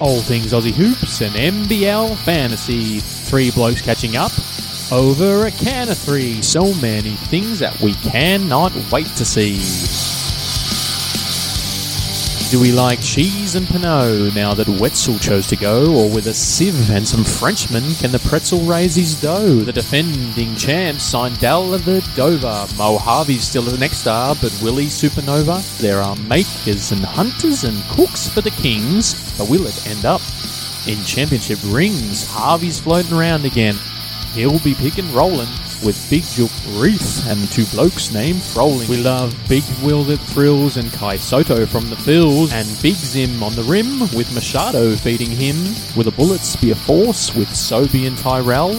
all things Aussie hoops and NBL fantasy. Three blokes catching up over a can of three. So many things that we cannot wait to see. Do we like cheese and Pinot now that Wetzel chose to go, or with a sieve and some Frenchmen can the pretzel raise his dough? The defending champs signed the Dover. Mo Harvey's still the next star, but Willie Supernova? There are makers and hunters and cooks for the Kings, but will it end up in championship rings? Harvey's floating around again. He'll be picking rolling with Big Duop Reath and two blokes named Froling. We love Big Will that thrills and Kai Sotto from the fills and Big Zim on the rim with Machado feeding him. with a bullet spear force with Sobey and Tyrell?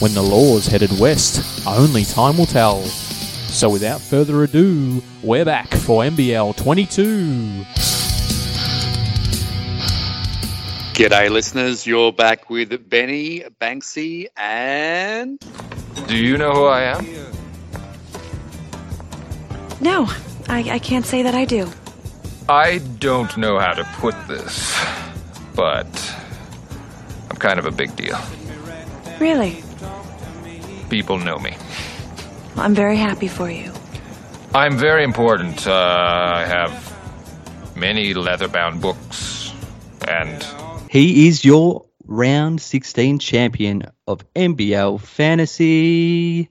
When the law's headed west, only time will tell. So without further ado, we're back for NBL 22. G'day, listeners. You're back with Benny, Banksy, and. Do you know who I am? No, I, I can't say that I do. I don't know how to put this, but I'm kind of a big deal. Really? People know me. I'm very happy for you. I'm very important. Uh, I have many leather bound books, and He is your round 16 champion of NBL Fantasy.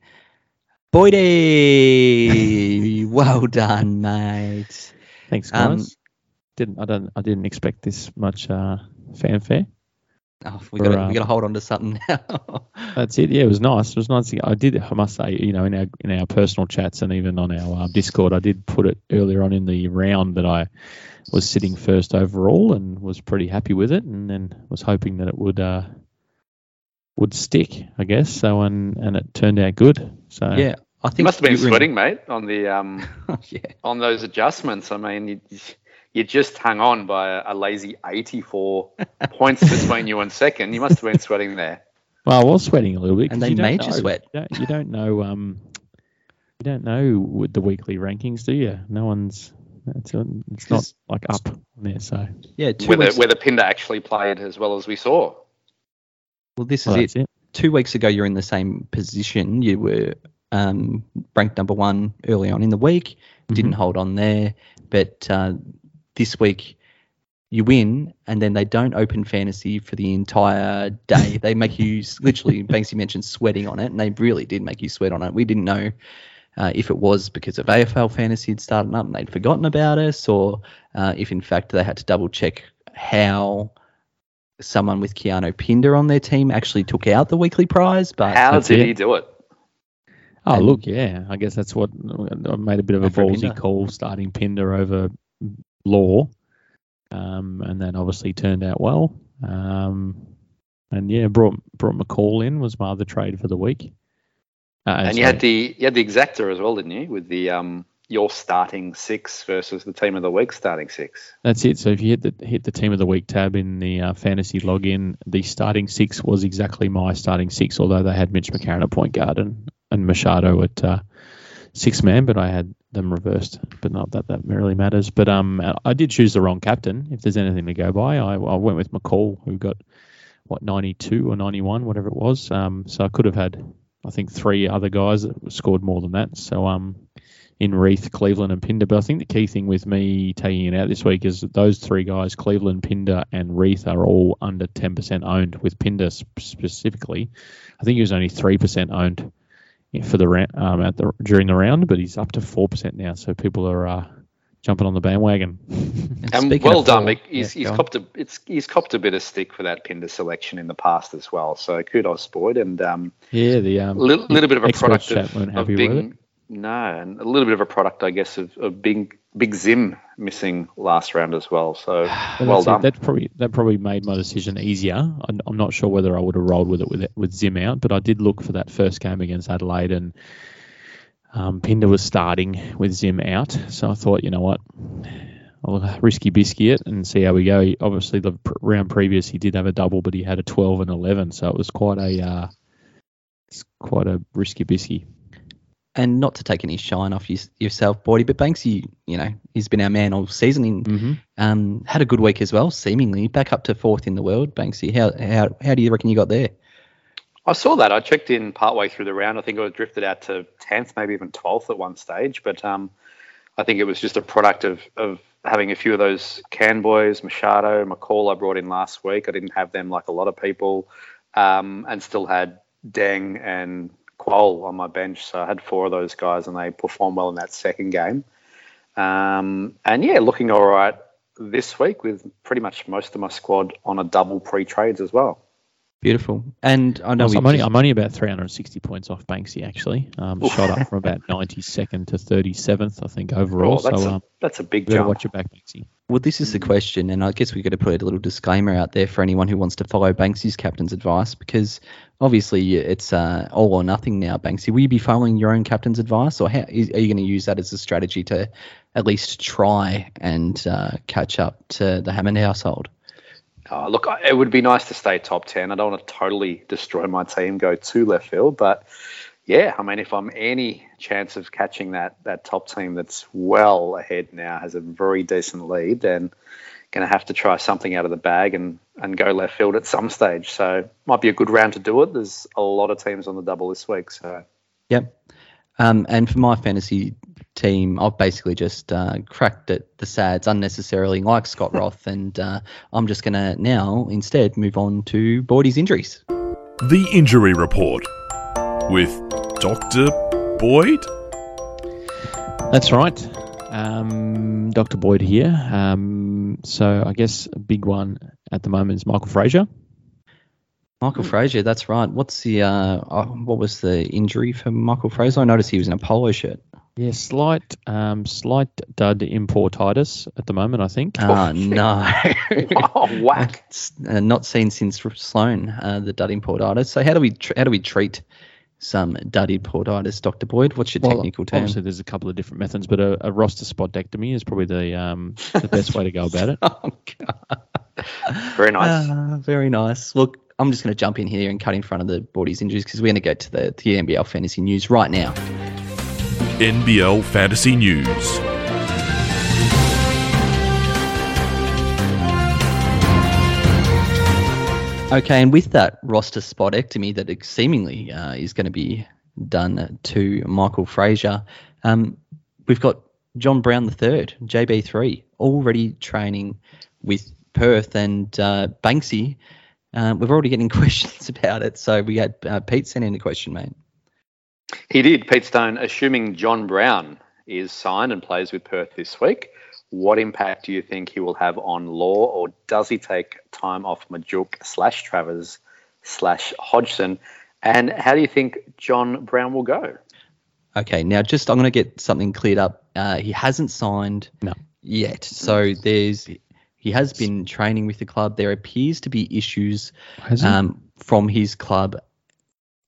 Boydie, well done, mate. Thanks, Um, guys. didn't I don't I didn't expect this much uh, fanfare. Oh, we For, got to um, we got to hold on to something now. That's it. Yeah, it was nice. It was nice. I did. I must say, you know, in our in our personal chats and even on our uh, Discord, I did put it earlier on in the round that I was sitting first overall and was pretty happy with it, and then was hoping that it would uh, would stick. I guess so, and and it turned out good. So yeah, I think You must have been you were sweating, mate, on the um, yeah, on those adjustments. I mean, you, you just hung on by a, a lazy 84 points between you and second. You must have been sweating there. Well, I was sweating a little bit, And 'cause they you don't you know- sweat. You don't, you don't know. Um, you don't know with the weekly rankings, do you? No one's. It's, it's not 'Cause- like up there. So yeah. Two Whether weeks, whether Pinder actually played as well as we saw. well, this is it. it. Two weeks ago, you're in the same position. You were um, ranked number one early on in the week. Didn't Mhm. hold on there, but uh, this week you win, and then they don't open fantasy for the entire day. they make you literally, Banksy mentioned sweating on it, and they really did make you sweat on it. We didn't know uh, if it was because of AFL fantasy had started up and they'd forgotten about us, or uh, if in fact they had to double check how someone with Keanu Pinder on their team actually took out the weekly prize. But How did it. he do it? Oh, And- look, yeah. I guess that's what I made a bit of a Afro ballsy Pinder. call starting Pinder over Law. Um, and then obviously turned out well. Um, and yeah, brought brought McCall in was my other trade for the week. Uh, And you had the you had the exactor as well, didn't you? With the um your starting six versus the team of the week starting six. That's it. So if you hit the hit the team of the week tab in the uh, fantasy login, the starting six was exactly my starting six, although they had Mitch McCarron at point guard and, and Machado at uh, six man, but I had them reversed. But not that that really matters. But um, I did choose the wrong captain. If there's anything to go by, I, I went with McCall, who got what 92 or 91, whatever it was. Um, so I could have had I think three other guys that scored more than that. So um, in Reath, Cleveland, and Pinder. But I think the key thing with me taking it out this week is that those three guys, Cleveland, Pinder, and Reath, are all under 10% owned. With Pinder sp- specifically, I think he was only 3% owned for the round um, at the during the round, but he's up to 4% now. So people are uh, jumping on the bandwagon. And And well done. four- He's, yeah, he's go on. copped a it's he's copped a bit of stick for that Pinder selection in the past as well. So kudos, Boyd, and um, yeah, the um, a little, little bit of a product chat of, of happy with it. Big. No, and a little bit of a product, I guess, of, of Big Big Zim missing last round as well. So well that's it. done. That probably that probably made my decision easier. I'm, I'm not sure whether I would have rolled with it with it, with Zim out, but I did look for that first game against Adelaide, and um, Pinder was starting with Zim out, so I thought, you know what, I'll risky biscuit it and see how we go. He- Obviously, the pr- round previous he did have a double, but he had a 12 and 11, so it was quite a uh, it's quite a risky biscuit. And not to take any shine off you, yourself, Boydie, but Banksy, you know, he's been our man all season. In, Mm-hmm. um, had a good week as well, seemingly back up to fourth in the world. Banksy, how how how do you reckon you got there? I saw that. I checked in partway through the round. I think I drifted out to 10th, maybe even 12th at one stage. But um, I think it was just a product of, of having a few of those can boys, Machado, McCall I brought in last week. I didn't have them like a lot of people um, and still had Deng and Kuol on my bench. So I had four of those guys and they performed well in that second game. Um, and yeah, looking all right this week with pretty much most of my squad on a double pre-trades as well. Beautiful. And I know Also, we I'm, only, just- I'm only about 360 points off Banksy actually. Um, shot up from about 92nd to 37th, I think overall. Oh, that's, so a, um, that's a big jump. watch your back, Banksy. Well, this is the question, and I guess we've got to put a little disclaimer out there for anyone who wants to follow Banksy's captain's advice, because obviously it's uh, all or nothing now, Banksy. Will you be following your own captain's advice, or how, is, are you going to use that as a strategy to at least try and uh, catch up to the Hammond household? Uh, look, it would be nice to stay top 10. I don't want to totally destroy my team, go to left field. But yeah, I mean, if I'm any chance of catching that, that top team that's well ahead now, has a very decent lead, then going to have to try something out of the bag and, and go left field at some stage. So might be a good round to do it. There's a lot of teams on the double this week. So Yep. Um, and for my fantasy team, I've basically just uh, cracked at the sads unnecessarily, like Scott Roth, and uh, I'm just going to now instead move on to Boydie's injuries. The Injury Report with Dr. Boyd. That's right. Um, Dr. Boyd here. Um, so I guess a big one at the moment is Michael Frazier. Michael Frazier, that's right. What's the uh, uh, what was the injury for Michael Frazier? I noticed he was in a polo shirt. Yeah, slight, um, slight dud importitis at the moment. I think. Oh no, oh, whack. Uh, not seen since Sloan, uh, the dud importitis. So how do we tr- how do we treat some dud importitis, Doctor Boyd? What's your Well, technical term? Obviously, there's a couple of different methods, but a, a roster spotectomy is probably the um, the best way to go about it. Oh god. Very nice. Ah, very nice. Look, I'm just going to jump in here and cut in front of the Boydie's injuries because we're going to go to the, to the NBL fantasy news right now. NBL Fantasy News. Okay, and with that roster spotectomy that seemingly uh, is going to be done to Michael Frazier, um, we've got John Brown III, JB3, already training with Perth and uh, Banksy. Uh, we're already getting questions about it, so we had uh, Pete send in a question, mate. He did, Pete Stone. Assuming John Brown is signed and plays with Perth this week, what impact do you think he will have on Law, or does he take time off Majok slash Travers slash Hodgson? And how do you think John Brown will go? Okay, now just I'm going to get something cleared up. Uh, he hasn't signed No. yet, so there's he has been training with the club. There appears to be issues um, from his club,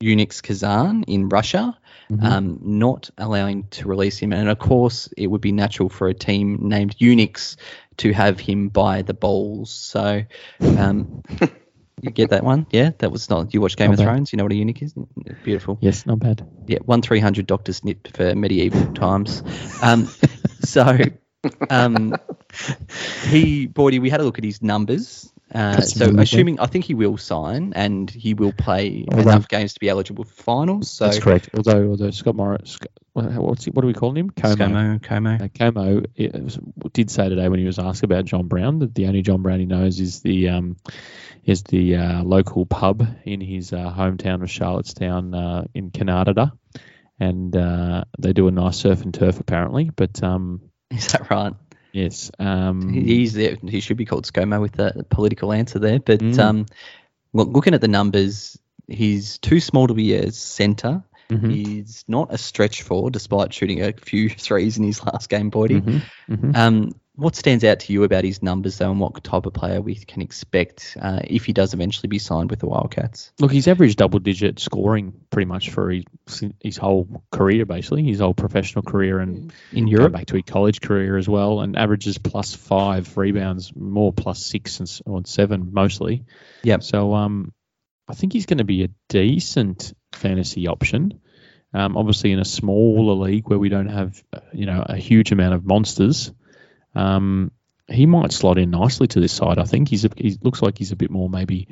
UNICS Kazan in Russia, Mhm. um, not allowing to release him. And of course, it would be natural for a team named Unix to have him by the balls. So, um, you get that one? Yeah, that was not. You watch Game Not of bad. Thrones? You know what a Unix is? Beautiful. yes, not bad. Yeah, one three hundred Doctor Snip for medieval times. Um, so, um, he, Boydie, we had a look at his numbers. Uh, so, assuming I think he will sign and he will play Although- enough games to be eligible for finals. So, That's correct. Although, although Scott Morris, what- what's he, what do we call him? Como. Como, Como. Uh, Como was- did say today when he was asked about John Brown that the only John Brown he knows is the um, is the uh, local pub in his uh, hometown of Charlottetown uh, in Canada, and uh, they do a nice surf and turf apparently. But um, Is that right? Yes, um, He- He's there. He should be called ScoMo with the political answer there. But Mm. um, look, looking at the numbers, he's too small to be a centre. mhm, He's not a stretch four, despite shooting a few threes in his last game, Boydie. mhm, mhm. Um, what stands out to you about his numbers, though, and what type of player we can expect uh, if he does eventually be signed with the Wildcats? Look, he's averaged double digit scoring pretty much for his his whole career, basically his whole professional career and In Europe? back to his college career as well, and averages plus five rebounds, more plus six and seven mostly. Yeah. So um, I think he's going to be a decent fantasy option. Um, obviously, in a smaller league where we don't have, uh, you know, a huge amount of monsters, um, he might slot in nicely to this side. I think he's a, he looks like he's a bit more maybe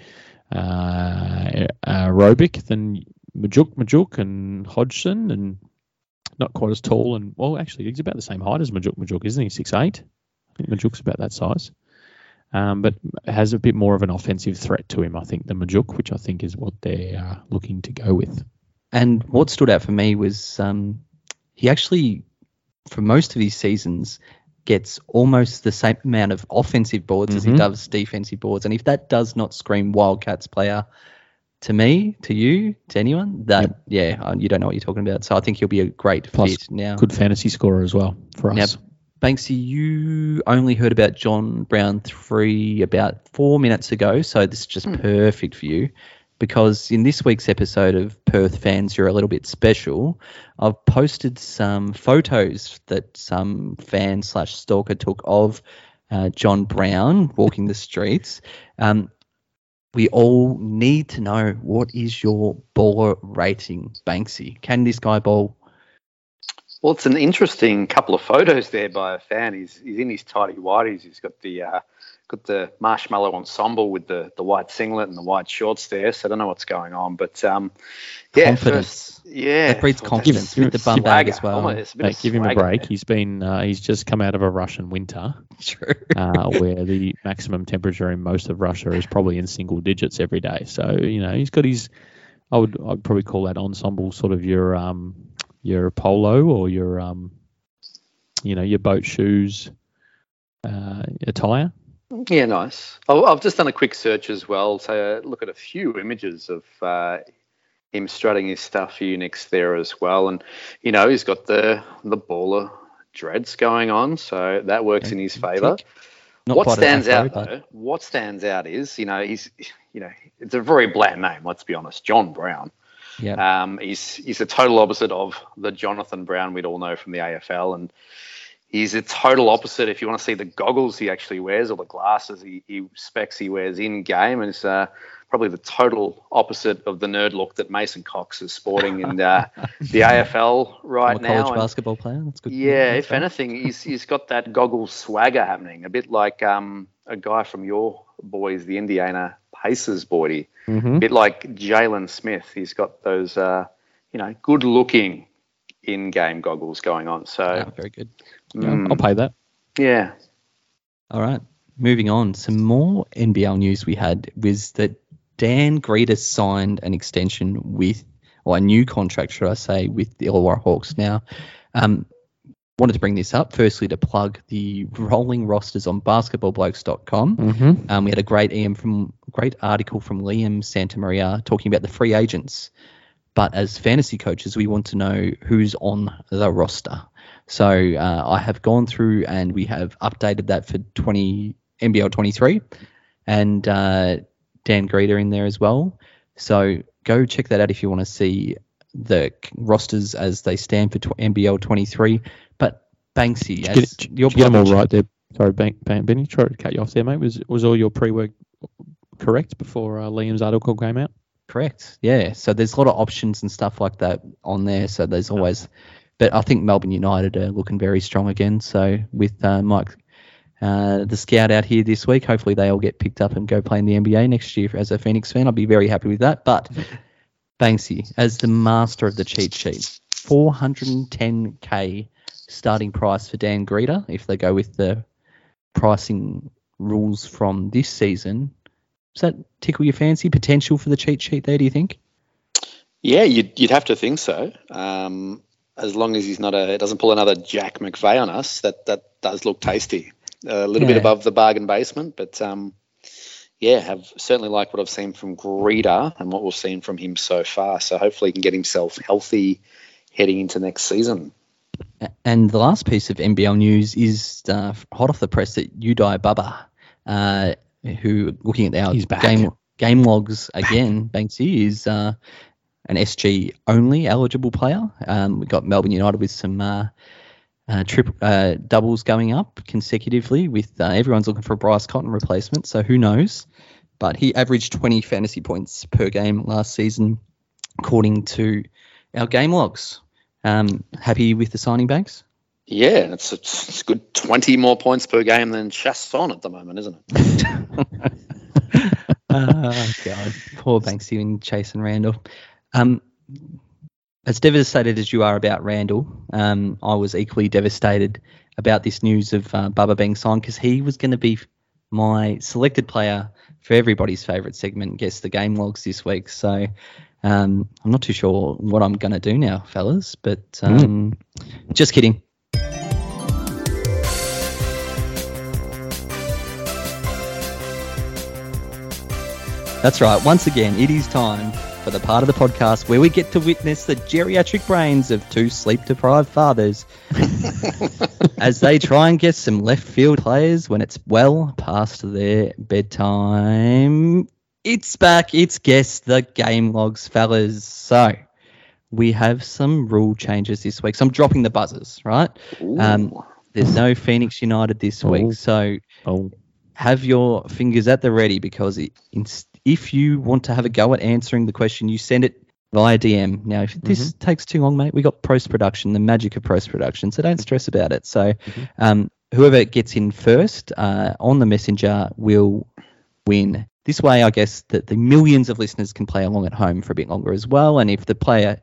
uh, aerobic than Majok Majok and Hodgson, and not quite as tall. And well, actually, he's about the same height as Majok Majok, isn't he? Six eight. I think Majok's about that size. Um, but has a bit more of an offensive threat to him, I think, than Majok, which I think is what they're uh, looking to go with. And what stood out for me was um, he actually, for most of these seasons, gets almost the same amount of offensive boards as he Mhm. does defensive boards. And if that does not scream Wildcats player to me, to you, to anyone, that yeah, uh, you don't know what you're talking about. So I think he'll be a great Plus, fit now. Good fantasy scorer as well for Now, us. Banksy, you only heard about John Brown three about four minutes ago, so this is just perfect for you. Because in this week's episode of Perth Fans, you're a little bit special. I've posted some photos that some fan slash stalker took of uh, John Brown walking the streets. Um, we all need to know what is your baller rating, Banksy? Can this guy bowl? Well, it's an interesting couple of photos there by a fan. He's he's in his tidy whities. He's got the uh, got the marshmallow ensemble with the the white singlet and the white shorts there. So I don't know what's going on, but um, yeah, Confidence. first- yeah, That breeds confidence with the bum bag as well. Almost a Mate, of give him a break. there. He's been uh, he's just come out of a Russian winter True. uh, where the maximum temperature in most of Russia is probably in single digits every day. So you know he's got his. I would I'd probably call that ensemble sort of your um your polo or your um you know your boat shoes uh, attire. Yeah, nice. I've I've just done a quick search as well to look at a few images of uh, him strutting his stuff for UNICS there as well, and you know he's got the the baller dreads going on, so that works in his favour. What stands out though, what stands out is you know he's you know it's a very bland name. Let's be honest, John Brown. Yeah. Um, he's he's the total opposite of the Jonathan Brown we'd all know from the AFL, and he's a total opposite. If you want to see the goggles he actually wears or the glasses he, he specs he wears in game, and it's uh, probably the total opposite of the nerd look that Mason Cox is sporting in uh, the AFL right now. college And- basketball player. That's good. yeah, if anything, he's he's got that goggle swagger happening, a bit like um, a guy from your boys, the Indiana Pacers, Boydie. Mm-hmm. A bit like Jalen Smith. He's got those, uh, you know, good-looking in-game goggles going on. So, Yeah, very good. Mm, I'll pay that. yeah, All right. Moving on. Some more NBL news we had was that Dan Grida signed an extension with, or a new contract, should I say, with the Illawarra Hawks. Now, um, wanted to bring this up firstly to plug the rolling rosters on basketballblokes.com. Mm-hmm. Um, we had a great EM from great article from Liam Santamaria talking about the free agents. But as fantasy coaches, we want to know who's on the roster. So uh, I have gone through and we have updated that for 20 NBL 23, and uh, Dan Grida in there as well. So go check that out if you want to see the rosters as they stand for tw- NBL 23. But Banksy, as Get, your get them all right there. Sorry, ben, ben, Benny, try to cut you off there, mate. Was was all your pre-work correct before uh, Liam's article came out? Correct. Yeah. So there's a lot of options and stuff like that on there. So there's always, but I think Melbourne United are looking very strong again. So with uh, Mike, uh, the scout out here this week, hopefully they all get picked up and go play in the NBA next year. As a Phoenix fan, I'll be very happy with that. But Banksy, as the master of the cheat sheet, 410k starting price for Dan Grida if they go with the pricing rules from this season. Does that tickle your fancy? Potential for the cheat sheet there, do you think? yeah, you'd you'd have to think so. Um, as long as he's not a doesn't pull another Jack McVeigh on us, that that does look tasty. A little bit above the bargain basement, but um, yeah, have certainly liked what I've seen from Grida and what we've seen from him so far. So hopefully he can get himself healthy heading into next season. And the last piece of NBL news is uh, hot off the press that Udai Baba, uh, who looking at our He's back. game game logs again, Banksy is uh, an SG only eligible player. Um, we got Melbourne United with some uh, uh, trip uh, doubles going up consecutively. With uh, everyone's looking for a Bryce Cotton replacement, so who knows? But he averaged 20 fantasy points per game last season, according to our game logs. Um, happy with the signing banks? Yeah, it's, it's it's good twenty more points per game than Chasson at the moment, isn't it? oh God, poor Banksy and Chasson Randle. Um, as devastated as you are about Randle, um, I was equally devastated about this news of uh, Bubba being signed because he was going to be my selected player for everybody's favourite segment, guess the game logs this week. So um, I'm not too sure what I'm going to do now, fellas, but um, just kidding. That's right. Once again, it is time for the part of the podcast where we get to witness the geriatric brains of two sleep deprived fathers as they try and get some left field players when it's well past their bedtime. It's back. It's guess the game logs, fellas. So we have some rule changes this week. So I'm dropping the buzzers, right? Um, there's no Phoenix United this Oh. week. So Oh, have your fingers at the ready because it, in, if you want to have a go at answering the question, you send it via DM. Now, if this takes too long, mate, we got post production, the magic of post production, so don't stress about it. So, um, whoever gets in first uh, on the messenger will win. This way, I guess that the millions of listeners can play along at home for a bit longer as well. And if the player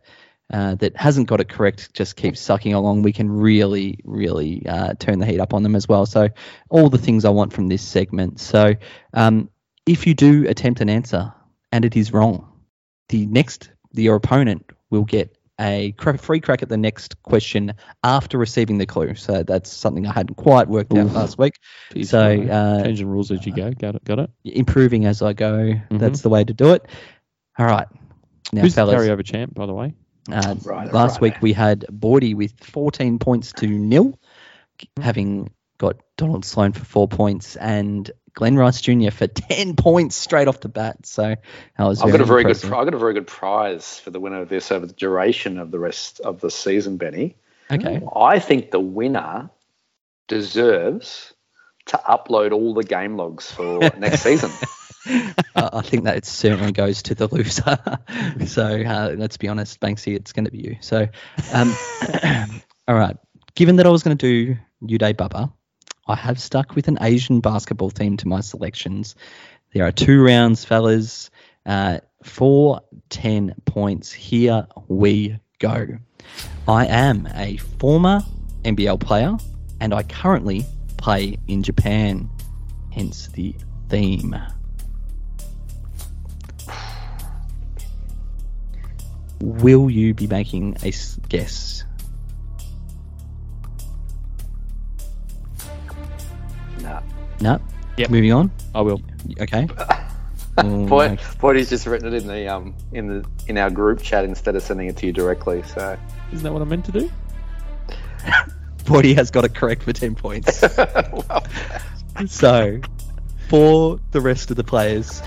uh, that hasn't got it correct just keeps sucking along, we can really, really uh, turn the heat up on them as well. So, all the things I want from this segment. So, um, if you do attempt an answer and it is wrong, the next, your opponent will get a free crack at the next question after receiving the clue. So that's something I hadn't quite worked out Oof. last week. geez, So, right. uh, changing rules as you go. Got it. Got it. Improving as I go. That's the way to do it. All right. Now, Who's the fellas, carryover champ, by the way? uh, Right, last right. week we had Boydie with 14 points to nil, Hmm. having got Donald Sloan for four points and Glenn Rice Jr. for 10 points straight off the bat. So that was I've got a very impressive. good. I've got a very good prize for the winner of this over the duration of the rest of the season, Benny. Okay. I think the winner deserves to upload all the game logs for next season. uh, I think that it certainly goes to the loser. so uh, let's be honest, Banksy, it's going to be you. So, um, all right. Given that I was going to do Uday Bubba, I have stuck with an Asian basketball team to my selections. There are two rounds, fellas. Uh, four, ten points. Here we go. I am a former NBL player, and I currently play in Japan. Hence the theme. Will you be making a guess? Nah. No. Yep. Moving on. I will. Okay. Mm, Boy, okay. Boyd's just written it in the um in the in our group chat instead of sending it to you directly. So Isn't that what I meant to do? Forty has got it correct for ten points. well, so, for the rest of the players,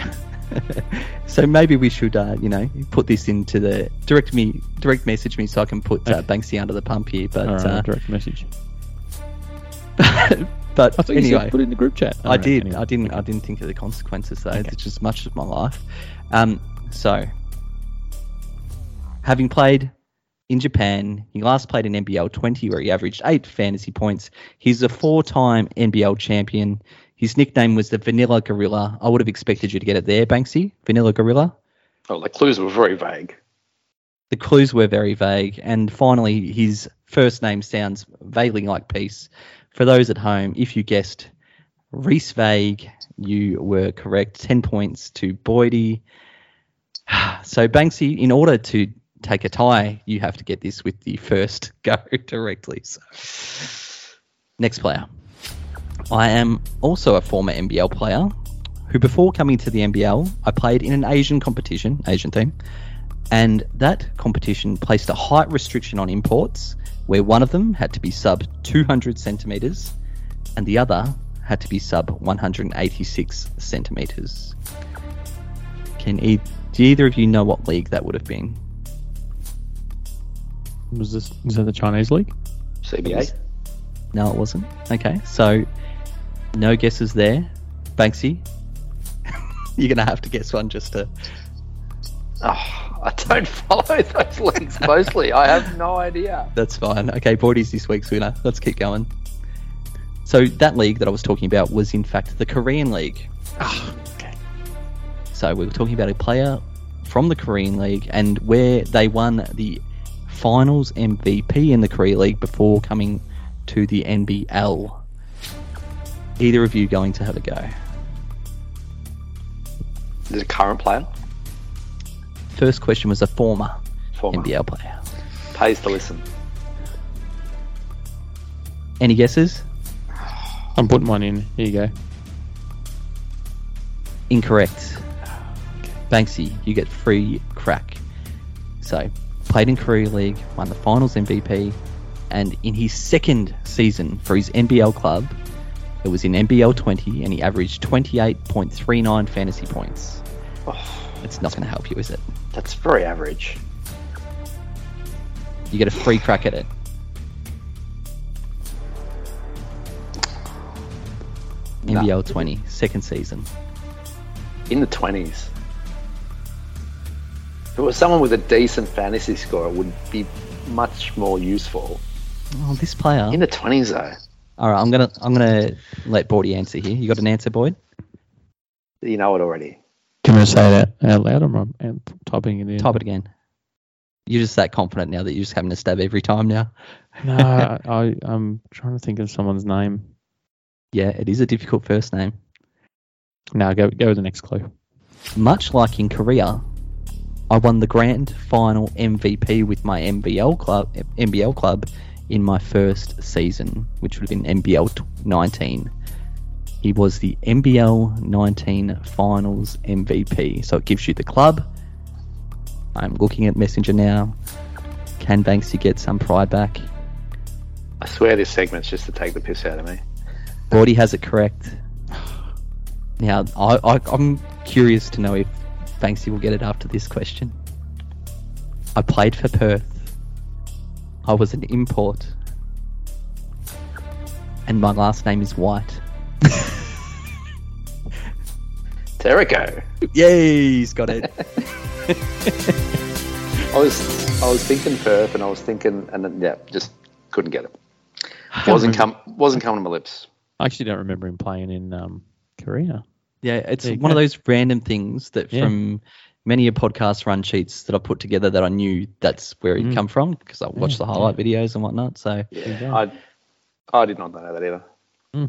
so maybe we should, uh, you know, put this into the direct me, direct message me, so I can put uh, Banksy under the pump here. But, All right, uh, direct message. But I thought you anyway, said put it in the group chat. I All right, did. anyway. I didn't. I didn't think of the consequences though. Okay. It's just much of my life. Um, so, having played in Japan, he last played in NBL 20, where he averaged eight fantasy points. He's a four-time NBL champion. His nickname was the Vanilla Gorilla. I would have expected you to get it there, Banksy. Vanilla Gorilla. oh, the clues were very vague. The clues were very vague, and finally, his first name sounds vaguely like peace. For those at home, if you guessed Reese Vague, you were correct. 10 points to Boydie. So, Banksy, in order to take a tie, you have to get this with the first go directly. So, next player. I am also a former NBL player who, before coming to the NBL, I played in an Asian competition, Asian team, and that competition placed a height restriction on imports, where one of them had to be sub 200 centimeters and the other had to be sub 186 centimeters. Can e- do either of you know what league that would have been? Was this? Is that the Chinese league? CBA. No, it wasn't. Okay, so no guesses there. Banksy, you're gonna have to guess one just to. Oh, I don't follow those leagues closely. I have no idea. That's fine. Okay, Boydie's this week's winner. Let's keep going. So that league that I was talking about was in fact the Korean League. Ah, okay. So we were talking about a player from the Korean League and where they won the finals MVP in the Korean League before coming to the NBL. Either of you going to have a go? A current player? First question was a former, Former. NBL player. Pays to listen. Any guesses? I'm putting one in. Here you go. Incorrect. Banksy, you get free crack. So, played in Korea League, won the finals MVP, and in his second season for his NBL club, it was in NBL 20, and he averaged 28.39 fantasy points. Oh. It's not going to help you, is it? That's very average. You get a free crack at it. No. NBL 20, second season. In the 20s. If it was someone with a decent fantasy score, it would be much more useful. Oh, this player. In the 20s, though. All right, I'm gonna I'm gonna let Boydie answer here. You got an answer, Boyd? You know it already. Can I say that out loud? or am I typing it in? Type it again. You're just that confident now that you're just having a stab every time now. No, I, I'm trying to think of someone's name. Yeah, it is a difficult first name. No, go go with the next clue. Much like in Korea, I won the grand final MVP with my NBL club, NBL club, in my first season, which would have been NBL t- 19. He was the NBL 19 Finals MVP, so it gives you the club. I'm looking at Messenger now. Can Banksy get some pride back? I swear this segment's just to take the piss out of me. Boydie has it correct. Now, I, I, I'm curious to know if Banksy will get it after this question. I played for Perth. I was an import. And my last name is White. Terrico. Yay, he's got it. I was I was thinking Perth, and I was thinking, and then, yeah, just couldn't get it. Wasn't come wasn't coming to my lips. I actually don't remember him playing in um, Korea. yeah, it's There you one of those random things that Yeah. from many a podcast run sheets that I put together that I knew that's where he'd Mm. come from because I watched Yeah, the highlight videos and whatnot. So Yeah, I I did not know that either.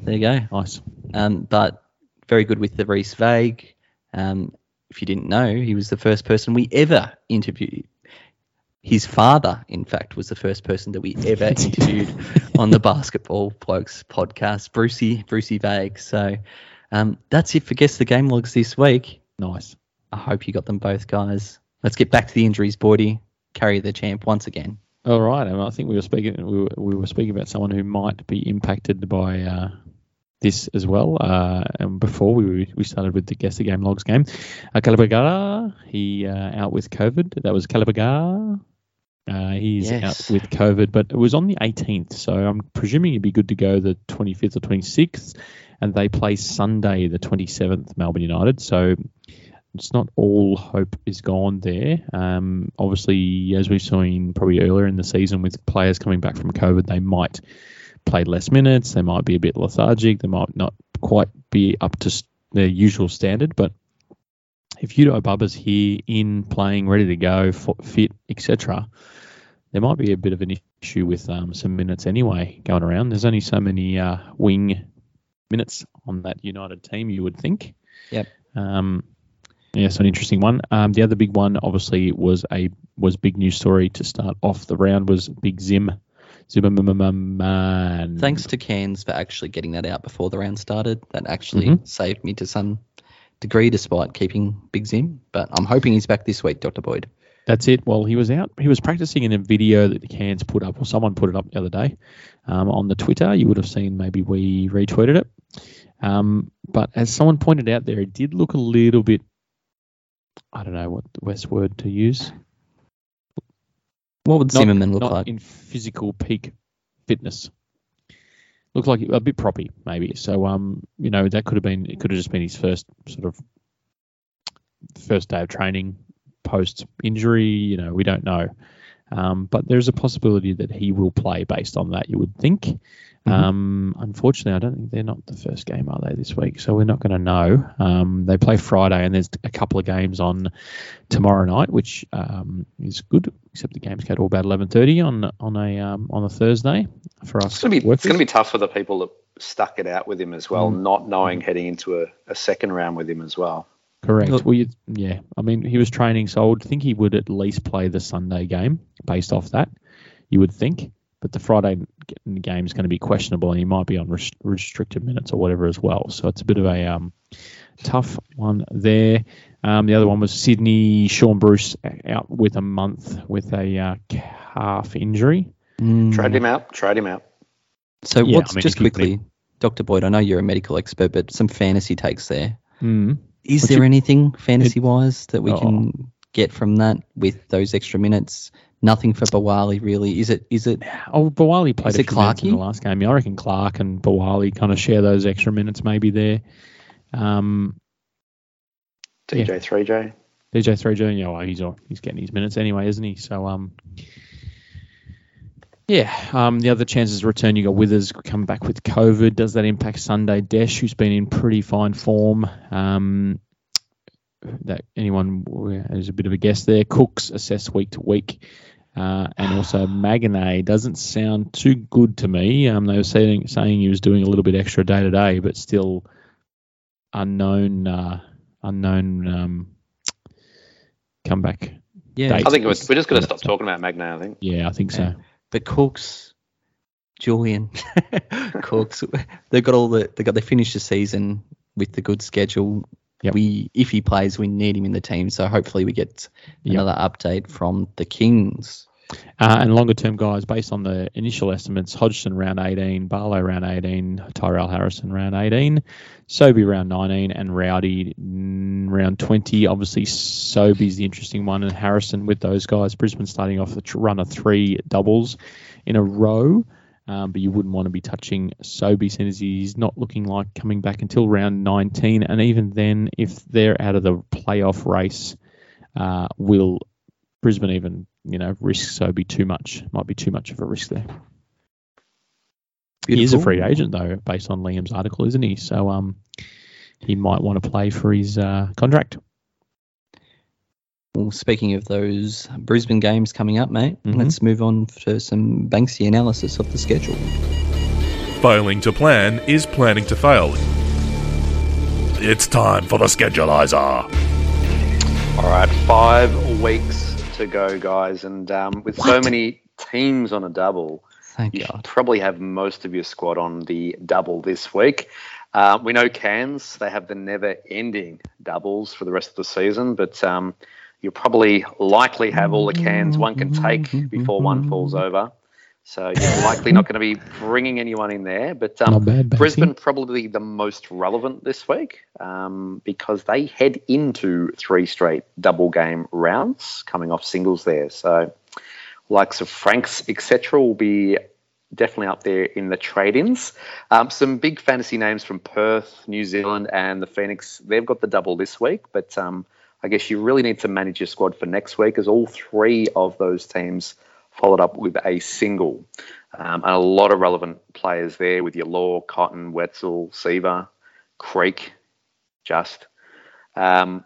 There you go. Nice. um, but very good with the Reese Vague. Um, if you didn't know, he was the first person we ever interviewed. His father, in fact, was the first person that we ever interviewed on the Basketball Blokes podcast, Brucey, Brucey Vague. So um, that's it for Guess the Game Logs this week. Nice. I hope you got them both, guys. Let's get back to the injuries, Boydie. Carry the champ once again. All right, and I think we were speaking we were, we were speaking about someone who might be impacted by uh, this as well. Uh, and before we we started with the guess the game logs game, uh, Calabagara he uh, out with COVID. That was Calabagara. Uh, he's Yes. out with COVID, but it was on the 18th, so I'm presuming he'd be good to go the 25th or 26th, and they play Sunday the 27th, Melbourne United. So it's not all hope is gone there. Um, obviously, as we've seen probably earlier in the season with players coming back from COVID, they might play less minutes. They might be a bit lethargic. They might not quite be up to their usual standard. But if Udo Bubba's here in playing, ready to go, fit, etc., there might be a bit of an issue with um, some minutes anyway going around. There's only so many uh, wing minutes on that United team, you would think. Yep. Um, yeah, so an interesting one. Um, the other big one, obviously, was a was big news story to start off the round was Big Zim, Zimmerman. Thanks to Cairns for actually getting that out before the round started. That actually Mhm. saved me to some degree despite keeping Big Zim. But I'm hoping he's back this week, Dr. Boyd. That's it. Well, he was out. He was practicing in a video that the Cairns put up, or someone put it up the other day um, on the Twitter. You would have seen. Maybe we retweeted it. Um, but as someone pointed out there, it did look a little bit. I don't know what the best word to use. What would Not- Zimmerman look like? in physical peak fitness. Looked like a bit proppy, maybe. So, um, you know, that could have been. It could have just been his first sort of first day of training post injury. You know, we don't know. Um, but there's a possibility that he will play based on that. You would think. Um, unfortunately, I don't think they're not the first game, are they, this week? So we're not going to know. Um, they play Friday, and there's a couple of games on tomorrow night, which um, is good. Except the games go to about 11:30 on on a um, on a Thursday for us. It's gonna be workers. it's gonna be tough for the people that stuck it out with him as well, Mm. not knowing heading into a, a second round with him as well. Correct. Well, you, yeah. I mean, he was training, so I would think he would at least play the Sunday game based off that. You would think, but the Friday game is going to be questionable, and he might be on res- restricted minutes or whatever as well. So it's a bit of a um, tough one there. Um, the other one was Sydney. Sean Bruce out with a month with a uh, calf injury. Mm. Trade him out. Trade him out. So Yeah, what's I mean, just if you- quickly, Dr. Boyd? I know you're a medical expert, but some fantasy takes there. Mm. Is But there you- anything fantasy wise that we Oh. can get from that with those extra minutes? Nothing for Biwali really. Is it? Is it? Oh, Biwali played Is a it few minutes in the last game. Yeah, I reckon Clark and Biwali kind of share those extra minutes maybe there. Um, Yeah. DJ three J. DJ three J, yeah, well, he's all- he's getting his minutes anyway, isn't he? So um, yeah. Um, the other chances return, you got Withers coming back with COVID. Does that impact Sunday Dech, who's been in pretty fine form? Um, that anyone there's a bit of a guess there. Cooks assess week to week. Uh, and also Magnay doesn't sound too good to me. Um, they were saying saying he was doing a little bit extra day to day, but still unknown uh, unknown um, comeback. Yeah. Date. I think it was, we're just going to stop talking about Magnay. I think. Yeah, I think so. Yeah. But Cooks, Julian, Cooks, they've got all the they got they finished the season with the good schedule. Yep. We if he plays, we need him in the team. So hopefully we get Yep. another update from the Kings. Uh, and longer term guys, based on the initial estimates, Hodgson round 18, Barlow round 18, Tyrell Harrison round 18, Sobey round 19, and Rowdy mm, round 20. Obviously, Sobey's the interesting one, and Harrison with those guys. Brisbane starting off the run of three doubles in a row. Um, but you wouldn't want to be touching Sobey since he's not looking like coming back until round 19. And even then, if they're out of the playoff race, uh, will Brisbane even, you know, risk Sobey too much? Might be too much of a risk there. He is a free agent though, based on Liam's article, isn't he? So um, he might want to play for his uh, contract. Well, speaking of those Brisbane games coming up, mate, Mhm. let's move on to some Banksy analysis of the schedule. Failing to plan is planning to fail. It's time for the schedulizer. All right, five weeks to go, guys, and um, with so many teams on a double, Thank you should God. probably have most of your squad on the double this week. Uh, we know Cairns, they have the never ending doubles for the rest of the season, but um, you'll probably likely have all the cans one can take before one falls over. So you're likely not going to be bringing anyone in there. But um, bad, Brisbane probably the most relevant this week um, because they head into three straight double game rounds coming off singles there. So likes of Franks, etc., will be definitely up there in the trade-ins. Um, some big fantasy names from Perth, New Zealand, and the Phoenix. They've got the double this week, but um, I guess you really need to manage your squad for next week, as all three of those teams followed up with a single, um, and a lot of relevant players there with your Law, Cotton, Wetzel, Siva, Creek, just. Um,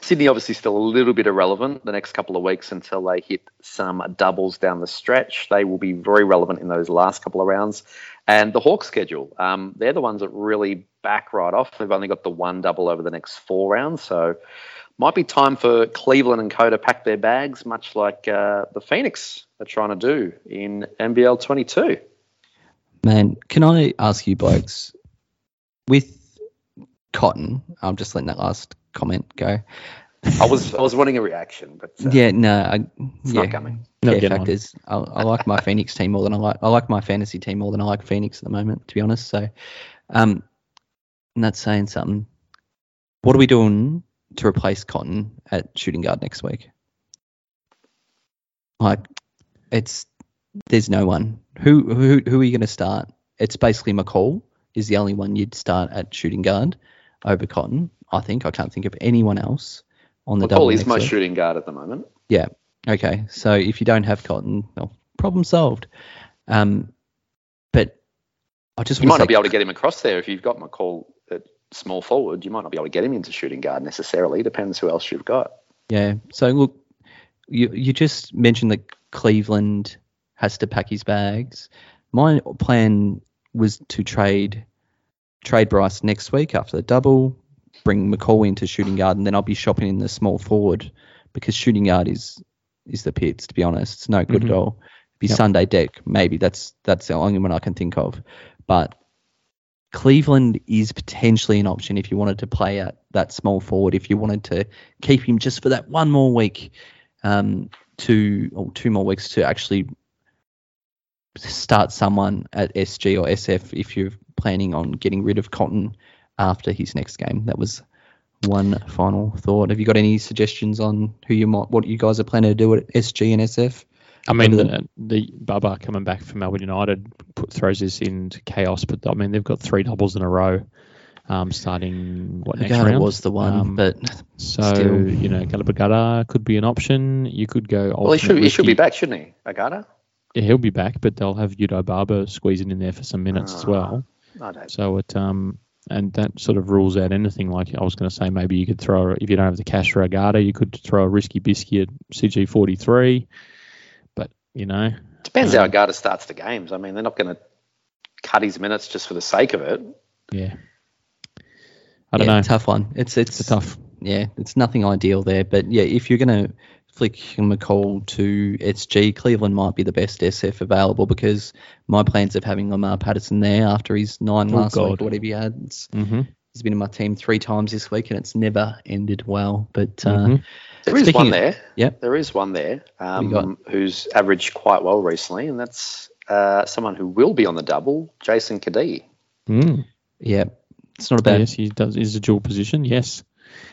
Sydney obviously still a little bit irrelevant the next couple of weeks until they hit some doubles down the stretch. They will be very relevant in those last couple of rounds. And the Hawks schedule, um, they're the ones that really back right off. They've only got the one double over the next four rounds. So might be time for Cleveland and Co to pack their bags, much like uh, the Phoenix are trying to do in NBL 22. Man, can I ask you blokes, with Cotton, I'm just letting that last comment go. I was I was wanting a reaction, but uh, Yeah, no, I, it's yeah, not coming. Not care getting one. factors. I, I like my Phoenix team more than I like. I like my fantasy team more than I like Phoenix at the moment, to be honest. So, um, and that's saying something. What are we doing to replace Cotton at shooting guard next week? Like, it's there's no one. Who who who are you going to start? It's basically McCall is the only one you'd start at shooting guard over Cotton. I think I can't think of anyone else. on the double. McCall is my week. shooting guard at the moment. Yeah. Okay. So if you don't have Cotton, well, problem solved. Um, but I just You might not be able to get him across there if you've got McCall small forward. You might not be able to get him into shooting guard necessarily. Depends who else you've got. Yeah. So look, you you just mentioned that Cleveland has to pack his bags. My plan was to trade trade Bryce next week after the double, bring McCall into shooting guard, and then I'll be shopping in the small forward because shooting guard is is the pits. To be honest, it's no good Mhm. at all. Be Yep. Sunday Dech, maybe that's that's the only one I can think of. But Cleveland is potentially an option if you wanted to play at that small forward, if you wanted to keep him just for that one more week, um, two or two more weeks to actually start someone at SG or SF if you're planning on getting rid of Cotton after his next game. That was one final thought. Have you got any suggestions on who you might, what you guys are planning to do at SG and SF? I mean, the, the Bubba coming back from Melbourne United put, throws this into chaos, but I mean, they've got three doubles in a row um, starting what next Agata round? was the one, Um, but So, still. you know, Galabagata could be an option. You could go. Well, he should, he should be back, shouldn't he, Agata? Yeah, he'll be back, but they'll have Yudai Baba squeezing in there for some minutes as Ah. well. I don't. So it um and that sort of rules out anything. Like I was going to say, maybe you could throw if you don't have the cash for Agata, you could throw a risky biscuit at CG forty three. But you know, Depends how Um, Agata starts the games. I mean, they're not going to cut his minutes just for the sake of it. yeah, I don't yeah, know. tough one. It's it's It's a tough. yeah, it's nothing ideal there. But yeah, if you're going to flick McCall to SG, Cleveland might be the best SF available because my plans of having Lamar Patterson there after his nine Oh, last week God. or whatever he had, it's, hmm he's been in my team three times this week and it's never ended well. But uh, Mhm. There is one of- there. Yeah, There is one there um, who's averaged quite well recently, and that's uh, someone who will be on the double, Jason Cadee. Mm. yeah, it's not a bad. Yes, he does. Is a dual position. Yes,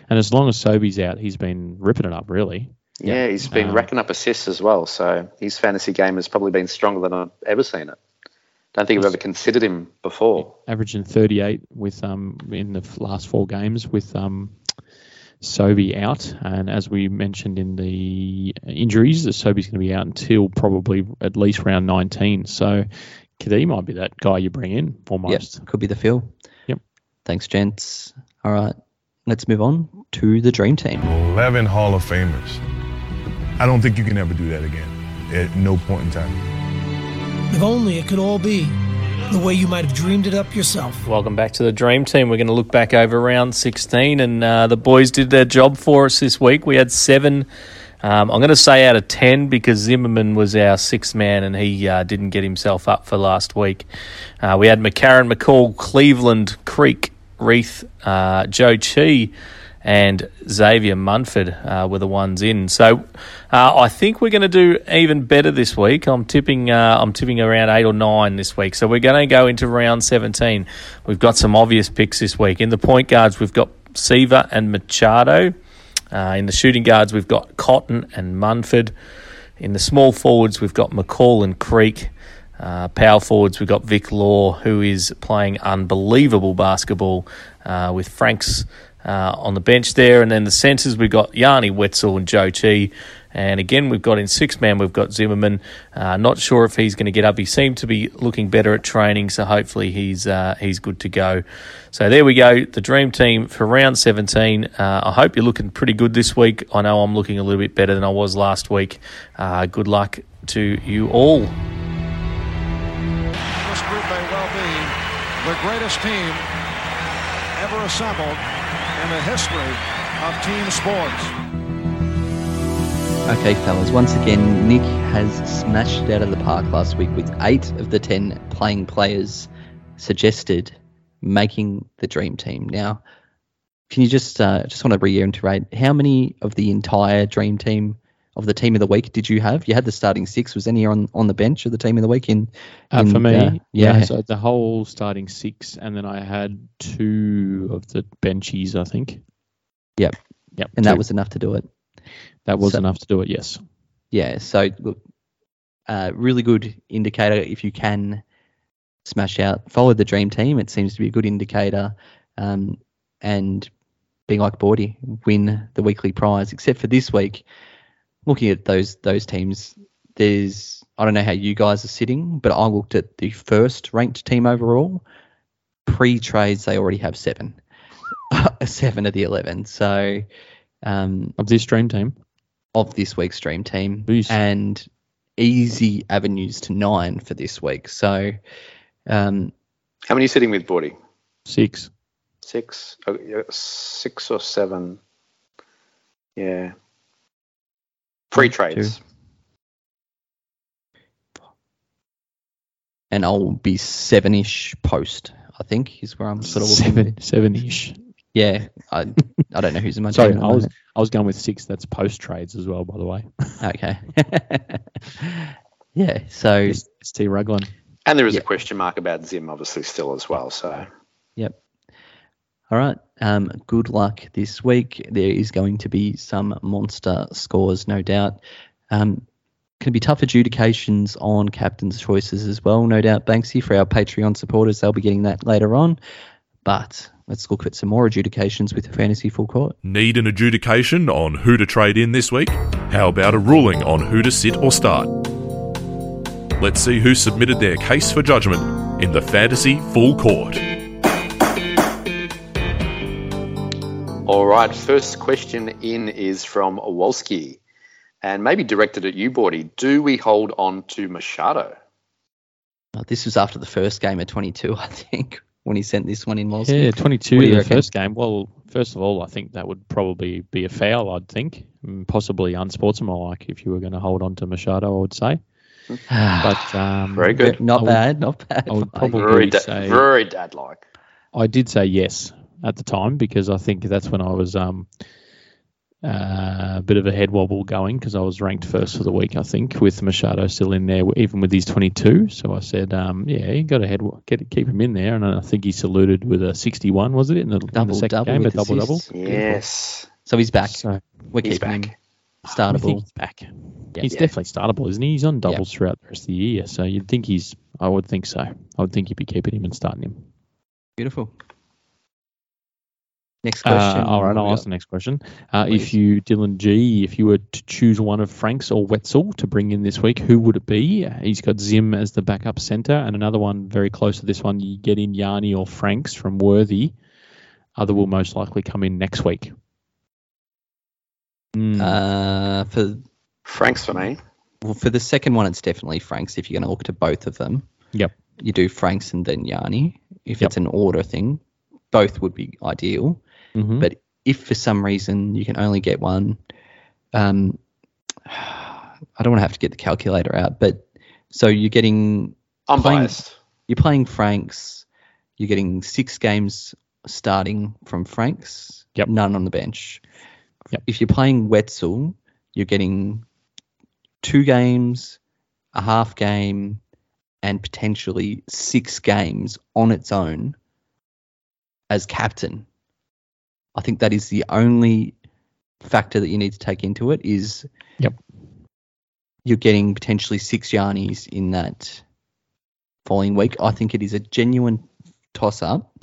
and as long as Sobey's out, he's been ripping it up. Really. Yeah, he's been Um, racking up assists as well, so his fantasy game has probably been stronger than I've ever seen it. Don't think we've ever considered him before. averaging 38 with um in the last four games with um Sobey out, and as we mentioned in the injuries, that Sobey's going to be out until probably at least round 19. So Cadee might be that guy you bring in Yep, almost. could be the feel. Yep. Thanks, gents. All right, let's move on to the dream team. 11 Hall of Famers. I don't think you can ever do that again at no point in time. If only it could all be the way you might have dreamed it up yourself. Welcome back to the Dream Team. We're going to look back over round 16, and uh, the boys did their job for us this week. We had seven, um, I'm going to say out of 10 because Zimmerman was our sixth man and he uh, didn't get himself up for last week. Uh, we had McCarran, McCall, Cleveland, Creek, Reath, uh, Joe Chi, and Xavier Munford uh, were the ones in. So uh, I think we're going to do even better this week. I'm tipping. Uh, I'm tipping around eight or nine this week. So we're going to go into round 17. We've got some obvious picks this week. In the point guards, we've got Siva and Machado. Uh, in the shooting guards, we've got Cotton and Munford. In the small forwards, we've got McCall and Creek. Uh, power forwards, we've got Vic Law, who is playing unbelievable basketball uh, with Franks uh, on the bench there. And then the centres, we've got Yanni Wetzel and Joe Chi. And again, we've got in six man, we've got Zimmerman. Uh, not sure if he's going to get up. He seemed to be looking better at training, so hopefully he's uh, he's good to go. So there we go, the dream team for round 17. Uh, I hope you're looking pretty good this week. I know I'm looking a little bit better than I was last week. Uh, good luck to you all. This group may well be the greatest team ever assembled in the history of team sports. Okay, fellas. Once again, Nick has smashed it out of the park last week with eight of the ten playing players suggested making the dream team. Now, can you just uh, just want to reiterate how many of the entire dream team of the team of the week did you have? You had the starting six. Was any on on the bench of the team of the week? In, Uh, for me, uh, yeah. yeah. So the whole starting six, and then I had two of the benchies, I think. Yep. Yep. and two. that was enough to do it. that was so- enough to do it. Yes. Yeah, so look, uh, really good indicator if you can smash out, follow the dream team. It seems to be a good indicator, um, and being like Boydie, win the weekly prize. Except for this week, looking at those those teams, there's I don't know how you guys are sitting, but I looked at the first ranked team overall. Pre trades, they already have seven, seven of the eleven. So um, Of this dream team. of this week's stream team, Jeez. and easy avenues to nine for this week. So um, How many are you sitting with, Boydie? Six. Six? Oh, six or seven? Yeah. Free trades. and I'll be seven ish post. I think is where I'm sort of looking. Seven, seven-ish. Yeah, I I don't know who's in my Sorry, team. at I the was I was going with six. That's post trades as well, by the way. okay. yeah, so It's T Rugland. And there is Yeah. a question mark about Zim, obviously, still as well. So Yep. All right. Um, good luck this week. There is going to be some monster scores, no doubt. Um, can be tough adjudications on captain's choices as well, no doubt. Banksy for our Patreon supporters, they'll be getting that later on. But let's look at some more adjudications with the fantasy full court. Need an adjudication on who to trade in this week? How about a ruling on who to sit or start? Let's see who submitted their case for judgment in the Fantasy Full Court. All right, first question in is from Wolski, and maybe directed at you, Boydie. Do we hold on to Machado? Uh, this was after the first game of 22, I think, when he sent this one in. Wolski. Yeah, 22 you the reckon? first game. Well, first of all, I think that would probably be a foul, I'd think. Mm, Possibly unsportsmanlike if you were going to hold on to Machado, I would say. But um, Very good. Not would- bad, not bad. I would probably Very, da- say very dad-like. I did say yes at the time because I think that's when I was um, uh, a bit of a head wobble going because I was ranked first for the week, I think, with Machado still in there, even with his 22. So I said, um, yeah, you got to head get keep him in there, and I think he saluted with a 61, was it in the, in the Double, second double game, a with double double. Yes. So he's back. So We're He's keeping him back. I startable. he's back. Yeah. he's Yeah. definitely startable, isn't he? He's on doubles throughout the rest of the year, so you'd think he's. I would think so. I would think you'd be keeping him and starting him. Beautiful. Next question. Uh, all right, I'll ask the next question. Uh, if you, Dylan G, if you were to choose one of Franks or Wetzel to bring in this week, who would it be? He's got Zim as the backup centre, and another one very close to this one. You get in Yanni or Franks from Worthy. Other will most likely come in next week. Hmm. Uh, for Franks for me. well, for the second one, it's definitely Franks. If you're going to look to both of them, Yep. you do Franks and then Yanni. If Yep. it's an order thing, both would be ideal. Mhm. But if for some reason you can only get one, um, I don't want to have to get the calculator out, but so you're getting I'm Playing- biased. you're playing Franks, you're getting six games starting from Franks, Yep. none on the bench. Yep. If you're playing Wetzel, you're getting two games, a half game, and potentially six games on its own as captain. I think that is the only factor that you need to take into it is Yep. you're getting potentially six Yarnies in that following week. I think it is a genuine toss up.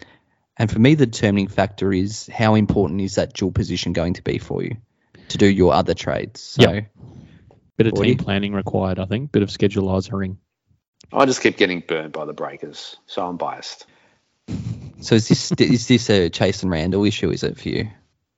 And for me, the determining factor is how important is that dual position going to be for you to do your other trades. So, Yep. Bit of Forty. team planning required, I think. Bit of schedulising. I just keep getting burned by the breakers, so I'm biased. So is this is this a Chasson Randle issue? Is it for you?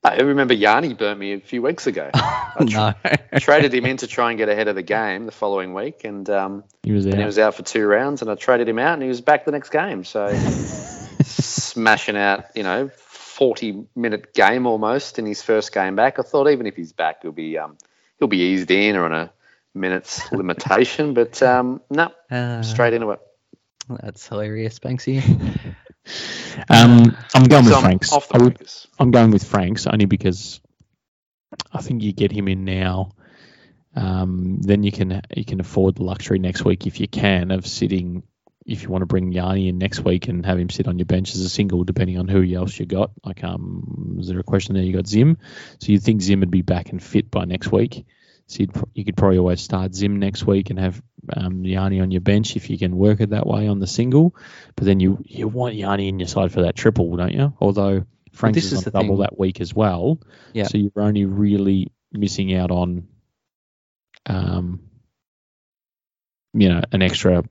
I remember Yanni burnt me a few weeks ago. I tr- no. traded him in to try and get ahead of the game the following week, and um, He was and he out. was out for two rounds, and I traded him out, and he was back the next game. So smashing out, you know, forty minute game almost in his first game back. I thought even if he's back, he'll be um, he'll be eased in or on a minutes limitation, but um, no, Uh, straight into it. That's hilarious, Banksy. Um, I'm going with Franks. I would, I'm going with Franks only because I think you get him in now. Um, then you can you can afford the luxury next week if you can of sitting. If you want to bring Yanni in next week and have him sit on your bench as a single, depending on who else you got. Like, um, is there a question there? You got Zim, so you think Zim would be back and fit by next week. So you'd, you could probably always start Zim next week and have um, Yanni on your bench if you can work it that way on the single. But then you you want Yanni in your side for that triple, don't you? Although Franks this is, is on the double thing. that week as well. Yeah. So you're only really missing out on, um, you know, an extra,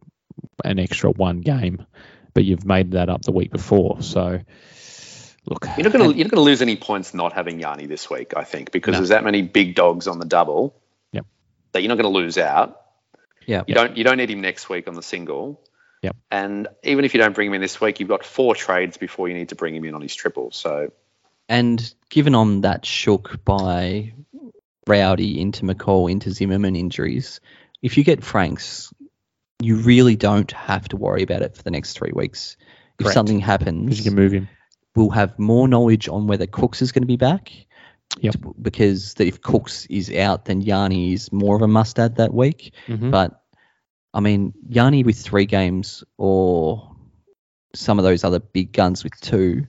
an extra one game, but you've made that up the week before. So, look, You're not going to you're not going to lose any points not having Yanni this week, I think, because No. there's that many big dogs on the double. Yep. That you're not going to lose out. Yeah. You don't you don't need him next week on the single. Yep. And even if you don't bring him in this week, you've got four trades before you need to bring him in on his triple. So And given on that shook by Rowdy into McCall into Zimmerman injuries, if you get Franks, you really don't have to worry about it for the next three weeks. If something happens, you can move him. we'll have more knowledge on whether Cooks is going to be back. Yep. Because if Cooks is out, then Yanni is more of a must add that week. Mhm. But I mean, Yanni with three games or some of those other big guns with two,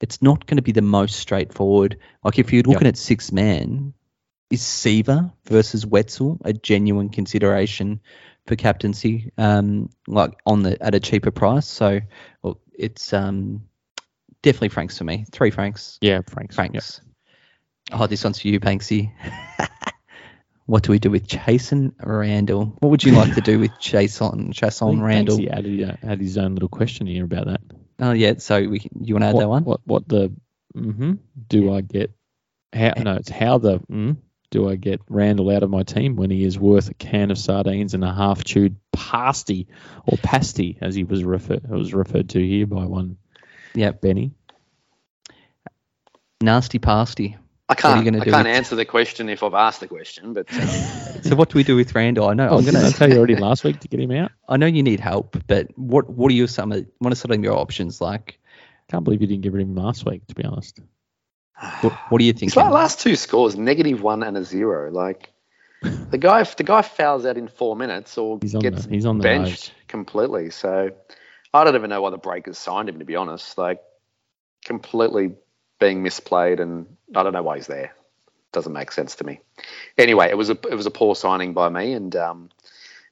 it's not going to be the most straightforward. Like if you're looking at six man, is Siva versus Wetzel a genuine consideration for captaincy? Um, like on the at a cheaper price. So well, it's um definitely Franks for me. Three Franks. Yeah, Franks. Franks. Oh, this one's for you, Banksy. what do we do with Chasson Randle? What would you like to do with Jason Chasson Randle? He added, uh, had his own little question here about that. Oh yeah, so we you want to add what, that one? What what the hmm do I get? How no, it's how the mm, do I get Randle out of my team when he is worth a can of sardines and a half chewed pasty or pasty as he was referred was referred to here by one Yeah, Benny. Nasty pasty. I What are you can't gonna I do can't with- answer the question if I've asked the question, but um, So what do we do with Randle? I know Oh, I'm gonna tell you already last week to get him out? I know you need help, but what what are your some of what are some of your options like? I can't believe you didn't get rid of him last week. To be honest, What, what are you his thinking? la- last two scores negative one and a zero. Like the guy the guy fouls out in four minutes or He's on gets the- he's on the benched nose. completely. So I don't even know why the Breakers signed him to be honest. Like completely being misplayed, and I don't know why he's there. Doesn't make sense to me. Anyway, it was a it was a poor signing by me, and um,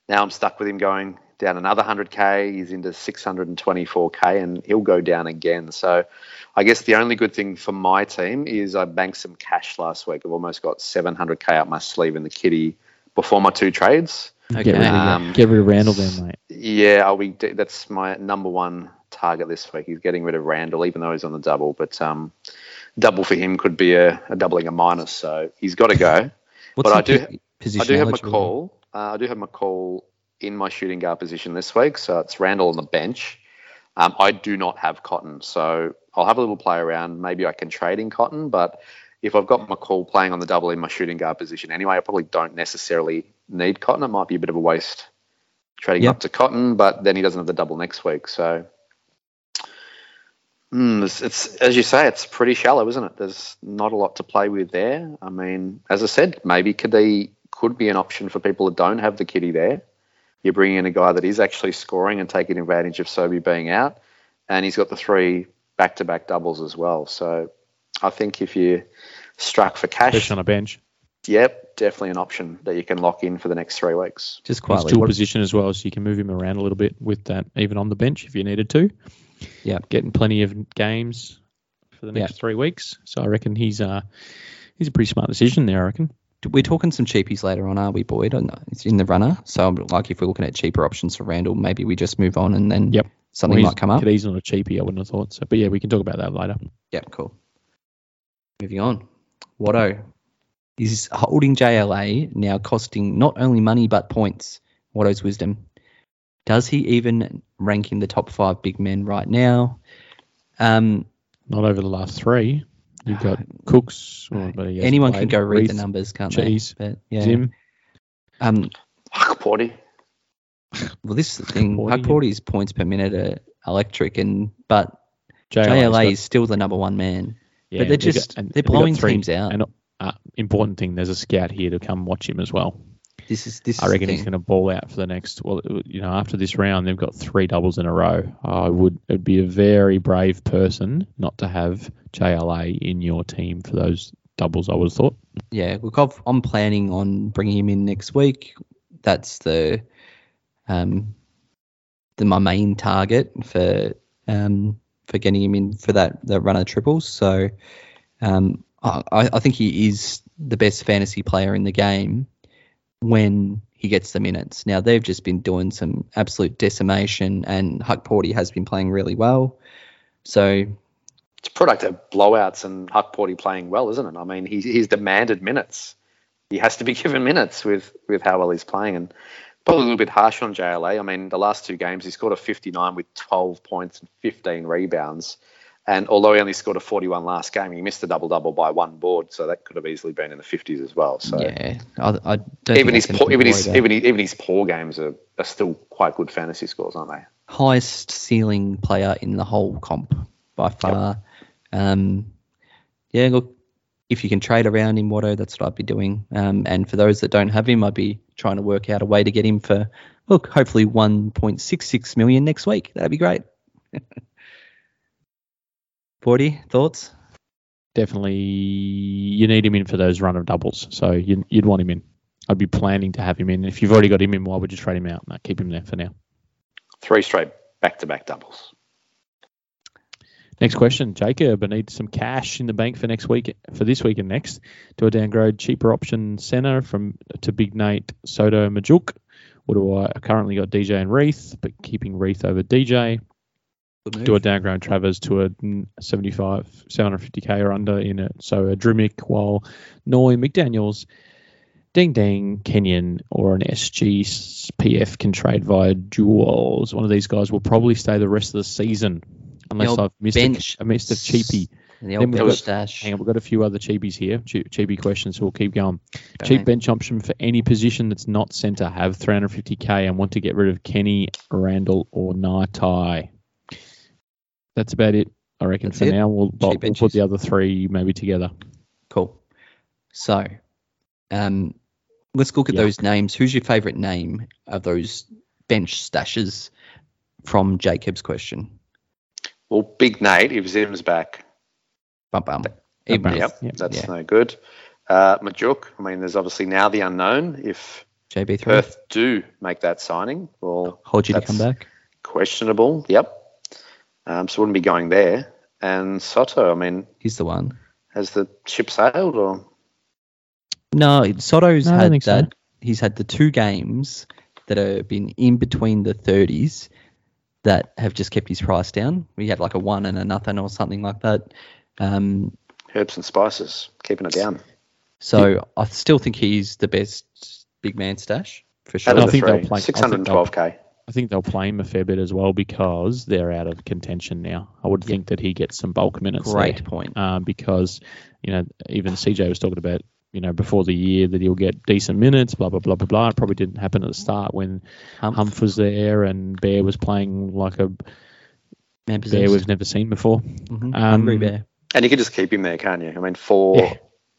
now I'm stuck with him going down another 100k. He's into 624k, and he'll go down again. So I guess the only good thing for my team is I banked some cash last week. I've almost got 700k up my sleeve in the kitty before my two trades. Okay. get rid of Um, get rid of Randle then, mate. Yeah, I'll be. That's my number one target this week. He's getting rid of Randle, even though he's on the double. But um, double for him could be a, a doubling a minus, so he's got to go. What's but I do- position I do have? McCall. Uh, I do have McCall in my shooting guard position this week, so it's Randle on the bench. Um, I do not have Cotton, so I'll have a little play around. Maybe I can trade in Cotton, but if I've got McCall playing on the double in my shooting guard position anyway, I probably don't necessarily need Cotton. It might be a bit of a waste trading Yep. up to Cotton, but then he doesn't have the double next week, so. Mm, it's, it's as you say, it's pretty shallow, isn't it? There's not a lot to play with there. I mean, as I said, maybe Cadee could be an option for people that don't have the kitty there. You're bringing in a guy that is actually scoring and taking advantage of Sobey being out, and he's got the three back-to-back doubles as well. So I think if you struck for cash, Especially on a bench. yep, definitely an option that you can lock in for the next three weeks. Just He's quietly. dual position as well, so you can move him around a little bit with that, even on the bench if you needed to. Yeah. getting plenty of games for the next Yeah. three weeks. So I reckon he's uh he's a pretty smart decision there. I reckon. we're talking some cheapies later on, are we, Boyd? I know It's in the runner. So, I'm like, if we're looking at cheaper options for Randle, maybe we just move on and then Yep. something Well, might come up. He's not a cheapie, I wouldn't have thought so. But yeah, we can talk about that later. Yeah, cool. Moving on. Watto is holding JLA now costing not only money but points. Watto's wisdom. Does he even rank in the top five big men right now? Um, Not over the last three. You've got Cooks. Well, but he hasn't anyone can go read the numbers, can't Cheese, they? But, yeah. Zim. Um, Fuck, Porty. well, this is the thing. Porty, Hug yeah. Porty's points per minute are electric, and but JLA's JLA got- is still the number one man. yeah, but they're they've got- just- they're blowing three- teams out. And uh, important thing, there's a scout here to come watch him as well. This is this. I reckon he's going to ball out for the next. Well, you know, after this round, they've got three doubles in a row. I would. It would be a very brave person not to have JLA in your team for those doubles. I would have thought. Yeah, look, I've, I'm planning on bringing him in next week. That's the um the my main target for um for getting him in for that that run of triples. So um, I, I think he is the best fantasy player in the game when he gets the minutes. Now they've just been doing some absolute decimation, and Hukporti has been playing really well. So It's a product of blowouts and Hukporti playing well, isn't it? I mean, he's, he's demanded minutes. He has to be given minutes with, with how well he's playing. And probably a little bit harsh on JLA. I mean, the last two games, he scored a 59 with 12 points and 15 rebounds. And although he only scored a 41 last game, he missed the double double by one board, so that could have easily been in the 50s as well. So yeah, I, I don't even his poor, even his even his, even his poor games are, are still quite good fantasy scores, aren't they? highest ceiling player in the whole comp by far. Um, yeah, look, if you can trade around him, Watto, that's what I'd be doing. Um, and for those that don't have him, I'd be trying to work out a way to get him for look, hopefully 1.66 million next week. That'd be great. 40 thoughts? Definitely, you need him in for those run of doubles. So you, you'd want him in. I'd be planning to have him in. If you've already got him in, why would you trade him out? No, keep him there for now. Three straight back to back doubles. Next question, Jacob. I need some cash in the bank for next week, for this week and next. Do I downgrade cheaper option center from to Big Nate Sotto Majok? What do I, I currently got DJ and Reath, but keeping Reath over DJ? Do a downgrade Travers to a 75, 750k or under in it? So a Drmic while Noy McDaniels, Ding Ding, Kenyon, or an SGPF can trade via duels. One of these guys will probably stay the rest of the season, unless old I've missed bench a, I missed a cheapie. The old Then we've bench got- stash. Hang on, we've got a few other cheapies here, che- cheapie questions, so we'll keep going. Go Cheap ahead. bench option for any position that's not centre. Have 350k and want to get rid of Kenny, Randle, or Naitai. That's about it, I reckon. That's for it? now, we'll, we'll Cheap put the other three maybe together. Cool. So, um, let's look at Yeah. those names. Who's your favourite name of those bench stashes from Jacob's question? Well, Big Nate, if Zim's back, Bum bum. Bum, Even yep, Yep. that's Yeah. no good. Uh, Majok, I mean, there's obviously now the unknown. If JB3. Perth do make that signing, well, Hold you to come back. Questionable, yep. Um, so wouldn't be going there. And Sotto, I mean, He's the one. has the ship sailed or? No, Sotto's No, had think so. He's had the two games that have been in between the 30s that have just kept his price down. We had like a one and a nothing or something like that. Um, Herbs and spices, keeping it down. so I still think he's the best big man stash for sure. Out I of the think they'll three, play- I think 612k. I think they'll play him a fair bit as well because they're out of contention now. I would think that he gets some bulk minutes. Great there. point. um, because you know even CJ was talking about you know before the year that he'll get decent minutes, blah blah blah blah blah. It probably didn't happen at the start when Humph, Humph was there and Bear was playing like a man Bear we've never seen before. Mhm. Um, Hungry bear. And you can just keep him there, can't you? I mean, four Yeah.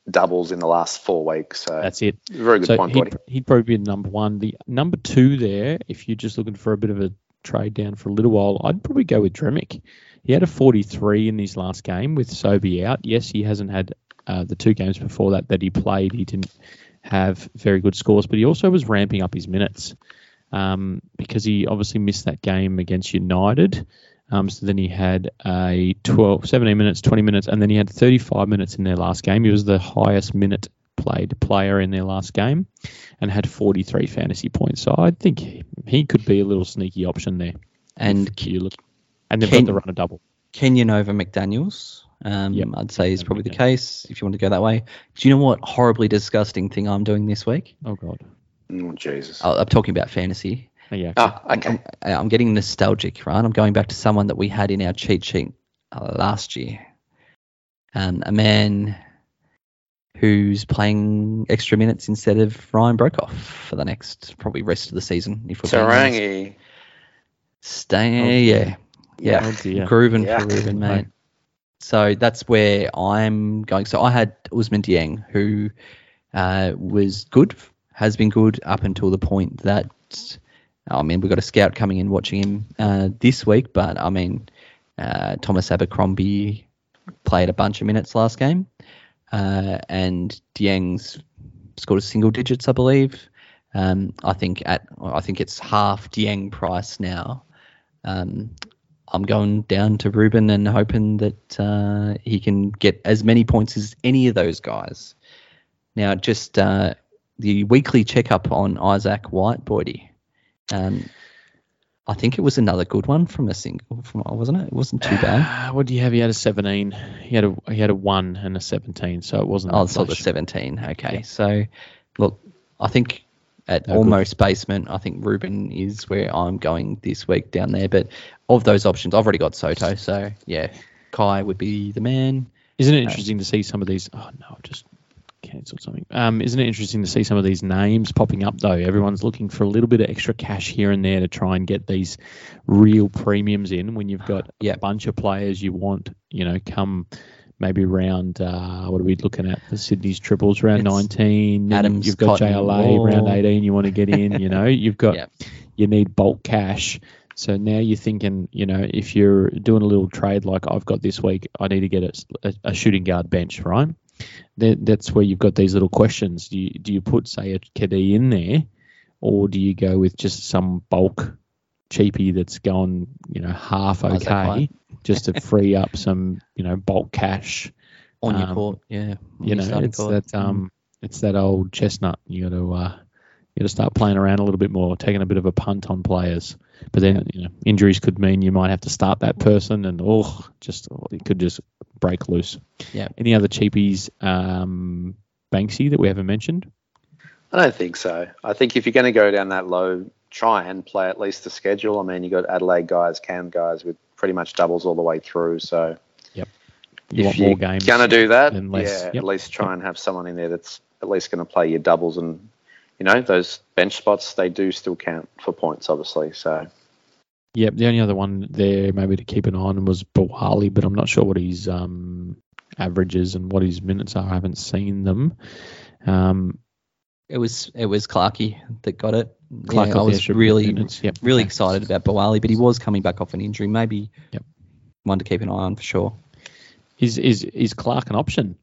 Doubles in the last four weeks. So That's it. very good so point, he'd, Buddy. he'd probably be number one. The number two there, if you're just looking for a bit of a trade down for a little while, I'd probably go with Drmic. He had a 43 in his last game with Sobey out. Yes, he hasn't had uh, the two games before that that he played. He didn't have very good scores, but he also was ramping up his minutes um, because he obviously missed that game against United. Um, so then he had a 12, 17 minutes, 20 minutes, and then he had 35 minutes in their last game. He was the highest minute played player in their last game and had 43 fantasy points. So I think he, he could be a little sneaky option there. And if you look, and they've Ken- got the run a double. Kenyon over McDaniels. Um, Yep. I'd say is probably the case if you want to go that way. Do you know what horribly disgusting thing I'm doing this week? Oh god. Oh, Jesus. I'm talking about fantasy. Oh, yeah. Ah, okay. I'm, I'm getting nostalgic, right? I'm going back to someone that we had in our cheat sheet uh, last year. Um, a man who's playing extra minutes instead of Ryan Broekhoff for the next probably rest of the season. If we're being honest. Te Rangi. Stay, Oh, yeah, yeah, Oh, dear. grooving Yeah. for Reuben, No. mate. So that's where I'm going. So I had Ousmane Dieng, who uh, was good, has been good up until the point that I mean we've got a scout coming in watching him uh, this week, but I mean uh, Thomas Abercrombie played a bunch of minutes last game, uh, and Dieng's scored a single digits, I believe. Um, I think at I think it's half Dieng price now. Um, I'm going down to Reuben and hoping that uh, he can get as many points as any of those guys. Now, just uh, the weekly checkup on Isaac White, Boydie. Um, I think it was another good one from a single, from wasn't it? It wasn't too bad. Uh, what do you have? He had a 17. He had a he had a one and a 17, so it wasn't. Oh, so the 17. Okay, Yeah. so look, I think at No good. almost basement, I think Reuben is where I'm going this week down there. But of those options, I've already got Sotto, so yeah, Kai would be the man. Isn't it interesting to see some of these? Oh no, I've just cancelled something. Um, isn't it interesting to see some of these names popping up though? Everyone's looking for a little bit of extra cash here and there to try and get these real premiums in. When you've got Yeah. a bunch of players you want, you know, come maybe round. Uh, what are we looking at? The Sydney's triples round It's 19. then Adams, you've got Cotton, JLA round Wall. 18. You want to get in. You know, you've got you need bulk cash. So now you're thinking, you know, if you're doing a little trade like I've got this week, I need to get a, a, a shooting guard bench, right? Then that's where you've got these little questions. Do you, do you put, say, a KD in there, or do you go with just some bulk cheapie that's going, you know, half okay, just to free up some, you know, bulk cash? On your Um, court, yeah. You know, it's court. that um, it's that old chestnut. You got to uh, you got to start playing around a little bit more, taking a bit of a punt on players. But then you know, injuries could mean you might have to start that person, and oh, just it could just break loose. Yeah. Any other cheapies, um, Banksy that we haven't mentioned? I don't think so. I think if you're going to go down that low, try and play at least the schedule. I mean, you got Adelaide guys, Cam guys with pretty much doubles all the way through. So You if want you're more games? going to do that, less. yeah, Yep. at least try and have someone in there that's at least going to play your doubles and you know those bench spots. They do still count for points, obviously. So Yep. The only other one there maybe to keep an eye on was Biwali, but I'm not sure what his um, averages and what his minutes are. I haven't seen them. Um, It was it was Clarkey that got it. Clark yeah, I was extra really minutes, yep, really okay. excited about Biwali, but he was coming back off an injury. Maybe Yep. one to keep an eye on for sure. is is is Clark an option?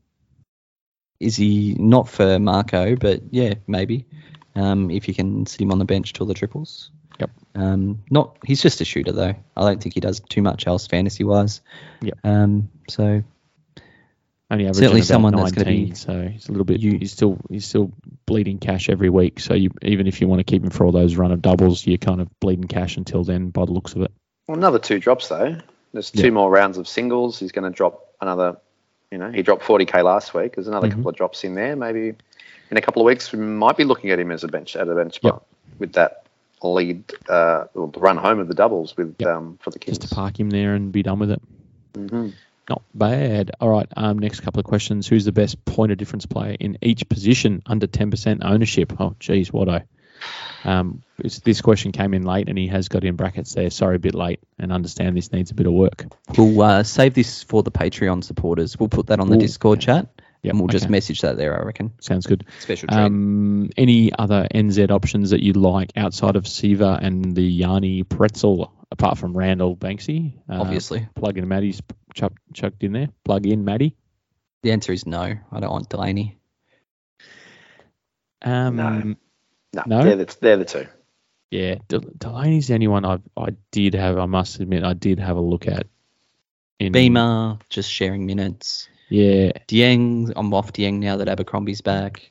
Is he not for Marco? But yeah, maybe um, if you can sit him on the bench till the triples. Yep. Um, not he's just a shooter though. I don't think he does too much else fantasy wise. Yep. Um, so Only averaging Certainly about someone that's gonna be- so he's a little bit. You- he's still he's still bleeding cash every week. So you, even if you want to keep him for all those run of doubles, you're kind of bleeding cash until then, by the looks of it. well, another two drops though. There's two Yeah. more rounds of singles. He's going to drop another. You know, he dropped 40k last week. There's another Mhm. couple of drops in there. Maybe in a couple of weeks, we might be looking at him as a bench at a bench Yep. spot with that lead, uh, well, the run home of the doubles with Yep. um, for the Kings. Just to park him there and be done with it. hmm Not bad. All right. Um, next couple of questions. Who's the best point of difference player in each position under 10% ownership? Oh, geez, what I. Um, this question came in late, and he has got in brackets there. Sorry, a bit late, and understand this needs a bit of work. we'll uh, save this for the Patreon supporters. We'll put that on the Ooh, Discord chat, Yep, and we'll just okay. message that there. I reckon Sounds good. special treat. Um, any other NZ options that you like outside of Siva and the Yanni Pretzel, apart from Randle Banksy? Uh, Obviously, Plug in Maddie's chuck, chucked in there. Plug in Maddie. the answer is no. I don't want Delaney. Um, No. No, No? they're the, they're the two. Yeah, Del- Delaney's the only one I I did have. I must admit, I did have a look at. In, Beamer just sharing minutes. Yeah, Dieng, I'm off Dieng now that Abercrombie's back.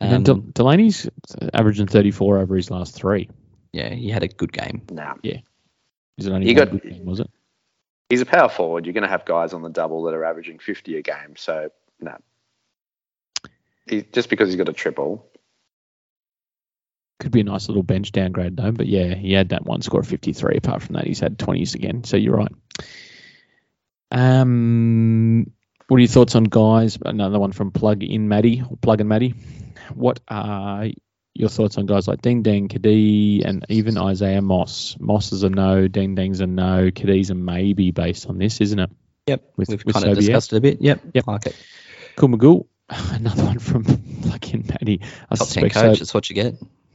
and Um, Del- Delaney's averaging 34 over his last three. yeah, he had a good game. Nah. Yeah. Is it only You one got- good game, was it? He's a power forward. You're going to have guys on the double that are averaging 50 a game. So, no. He, just because he's got a triple. Could be a nice little bench downgrade though. But yeah, he had that one score of 53. Apart from that, he's had 20s again. So you're right. Um, what are your thoughts on guys? Another one from Plug in Maddie or Plug in Maddie. What are your thoughts on guys like Ding Ding, Cadee, and even Isaiah Moss? Moss is a no, Ding Ding's a no, Cadee's a maybe based on this, isn't it? Yep, With- we've with kind of discussed it a bit. Yep, Yep. like it. Cool Magoo. Another one from Plug in Maddie. I Top ten suspect coach. so- That's what you get.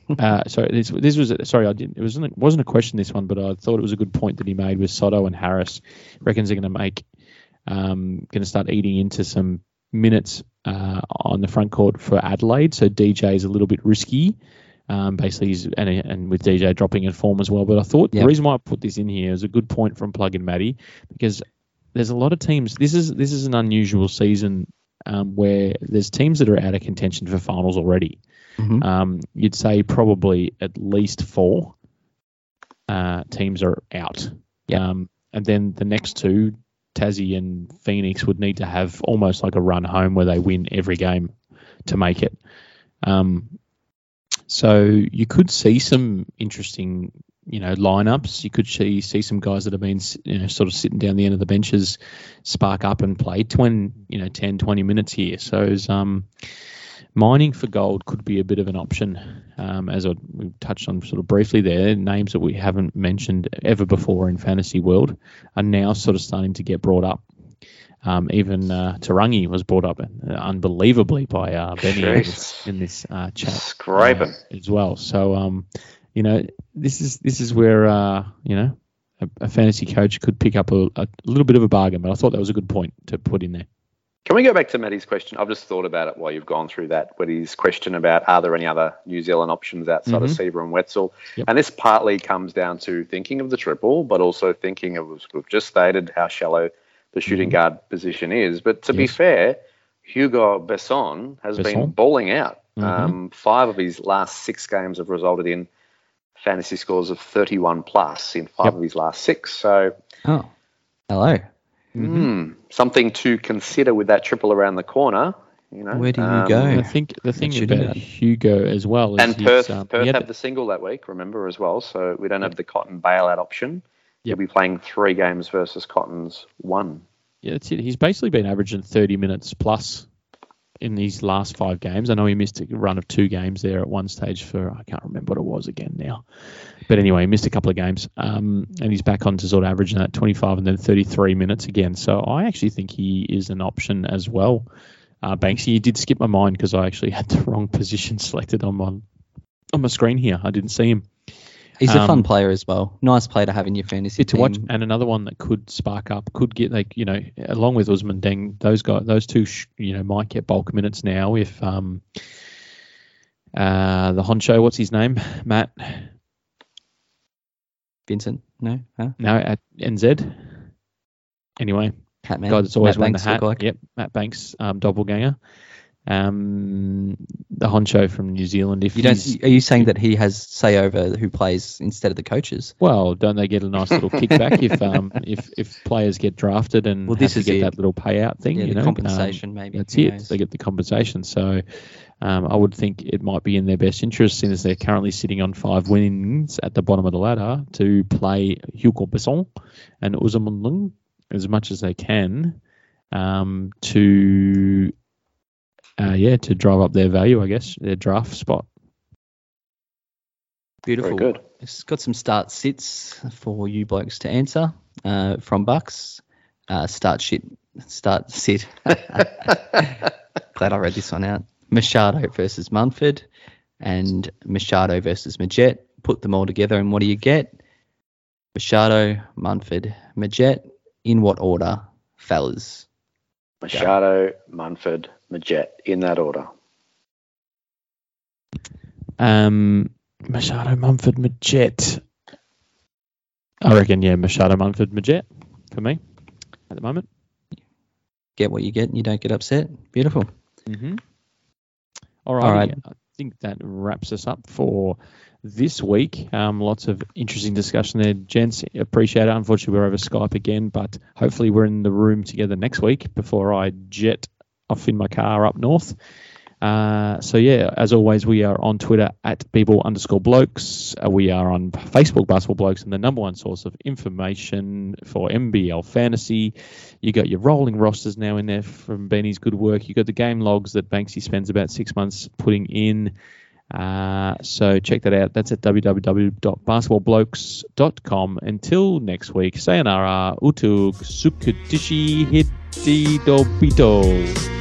uh, sorry, this, this was sorry. I didn't. It wasn't. It wasn't a question. This one, but I thought it was a good point that he made with Sotto and Harris. Reckons they're going to make, um, going to start eating into some minutes uh, on the front court for Adelaide. So DJ is a little bit risky. Um, basically, he's, and, and with DJ dropping in form as well. But I thought Yep. the reason why I put this in here is a good point from Plug and Matty because there's a lot of teams. This is this is an unusual season um, where there's teams that are out of contention for finals already. Mhm. Um, you'd say probably at least four uh, teams are out. Yeah. Um, and then the next two, Tassie and Phoenix, would need to have almost like a run home where they win every game to make it. Um, so you could see some interesting, you know, lineups. You could see see some guys that have been, you know, sort of sitting down the end of the benches, spark up and play 20, you know, 10, 20 minutes here. So um, mining for gold could be a bit of an option, um, as I, we touched on sort of briefly there. Names that we haven't mentioned ever before in fantasy world are now sort of starting to get brought up. Um, even uh, Te Rangi was brought up unbelievably by uh, Benny in this, in this uh, chat Scraping. uh, as well. So, um, you know, this is this is where uh, you know a, a fantasy coach could pick up a, a little bit of a bargain. But I thought that was a good point to put in there. Can we go back to Matty's question? I've just thought about it while you've gone through that. But his question about are there any other New Zealand options outside of Mhm. Siva and Wetzel? Yep. And this partly comes down to thinking of the triple, but also thinking of, as we've just stated, how shallow the shooting Mhm. guard position is. But to be fair, Hugo Besson has been Besson. balling out. Mhm. Um, five of his last six games have resulted in fantasy scores of 31 plus in five Yep. of his last six. So Oh, hello. Hmm, something to consider with that triple around the corner. You know, Where do you Um, go? I think the thing shooting about guard. Hugo as well is And Perth, um, Perth he have the single that week, remember as well. So we don't have the Cotton bailout option. He'll be playing three games versus Cotton's one. Yeah, that's it. He's basically been averaging 30 minutes plus in these last five games. I know he missed a run of two games there at one stage for, I can't remember what it was again now. But anyway, he missed a couple of games. Um, and he's back on to sort of averaging that 25 and then 33 minutes again. So I actually think he is an option as well. Uh, Banksy, you did skip my mind because I actually had the wrong position selected on my, on my screen here. I didn't see him. He's a Um, fun player as well. Nice player to have in your fantasy to team. watch, and another one that could spark up, could get like you know, along with Ousmane Dieng, those guys, those two, sh- you know, might get bulk minutes now if um, uh, the Honcho, what's his name, Matt? Vincent, no, huh? No, at NZ. Anyway, Hat man. guy that's always Matt wearing Banks the hat. like. Yep, Matt Banks, um, doppelganger. Um, the Honcho from New Zealand. If You don't. Are you saying that he has say over who plays instead of the coaches? Well, don't they get a nice little kickback if um if if players get drafted and Well, this is get it. that little payout thing? Yeah, you know, compensation Um, maybe. That's Who it. knows? They get the compensation. So um, I would think it might be in their best interest, since they're currently sitting on five wins at the bottom of the ladder, to play Hugo Besson and Uzamunlung as much as they can um, to uh, yeah to drive up their value, I guess, their draft spot. Beautiful. Very good. It's got some start sits for you blokes to answer uh, from Bucks. Uh, start shit. Start sit. Glad I read this one out. Machado versus Munford and Machado versus Majet. Put them all together, and what do you get? Machado, Munford, Majet. In what order, fellas? Machado, Munford, Majet, in that order. Um, Machado, Munford, Majet. I reckon, yeah, Machado, Munford, Majet for me at the moment. Get what you get, and you don't get upset. Beautiful. Mm-hmm. All right. All right. I think that wraps us up for this week. Um, lots of interesting discussion there, gents. Appreciate it. Unfortunately, we're over Skype again, but hopefully, we're in the room together next week before I jet off in my car up north. Uh, so yeah, as always, we are on Twitter at bball underscore blokes. Uh, we are on Facebook basketball blokes, and the number one source of information for NBL fantasy. You got your rolling rosters now in there from Benny's good work. You got the game logs that Banksy spends about six months putting in. Uh, so check that out. That's at www.basketballblokes.com. Until next week, sayonara, utug, sukutishi, hiti dobito.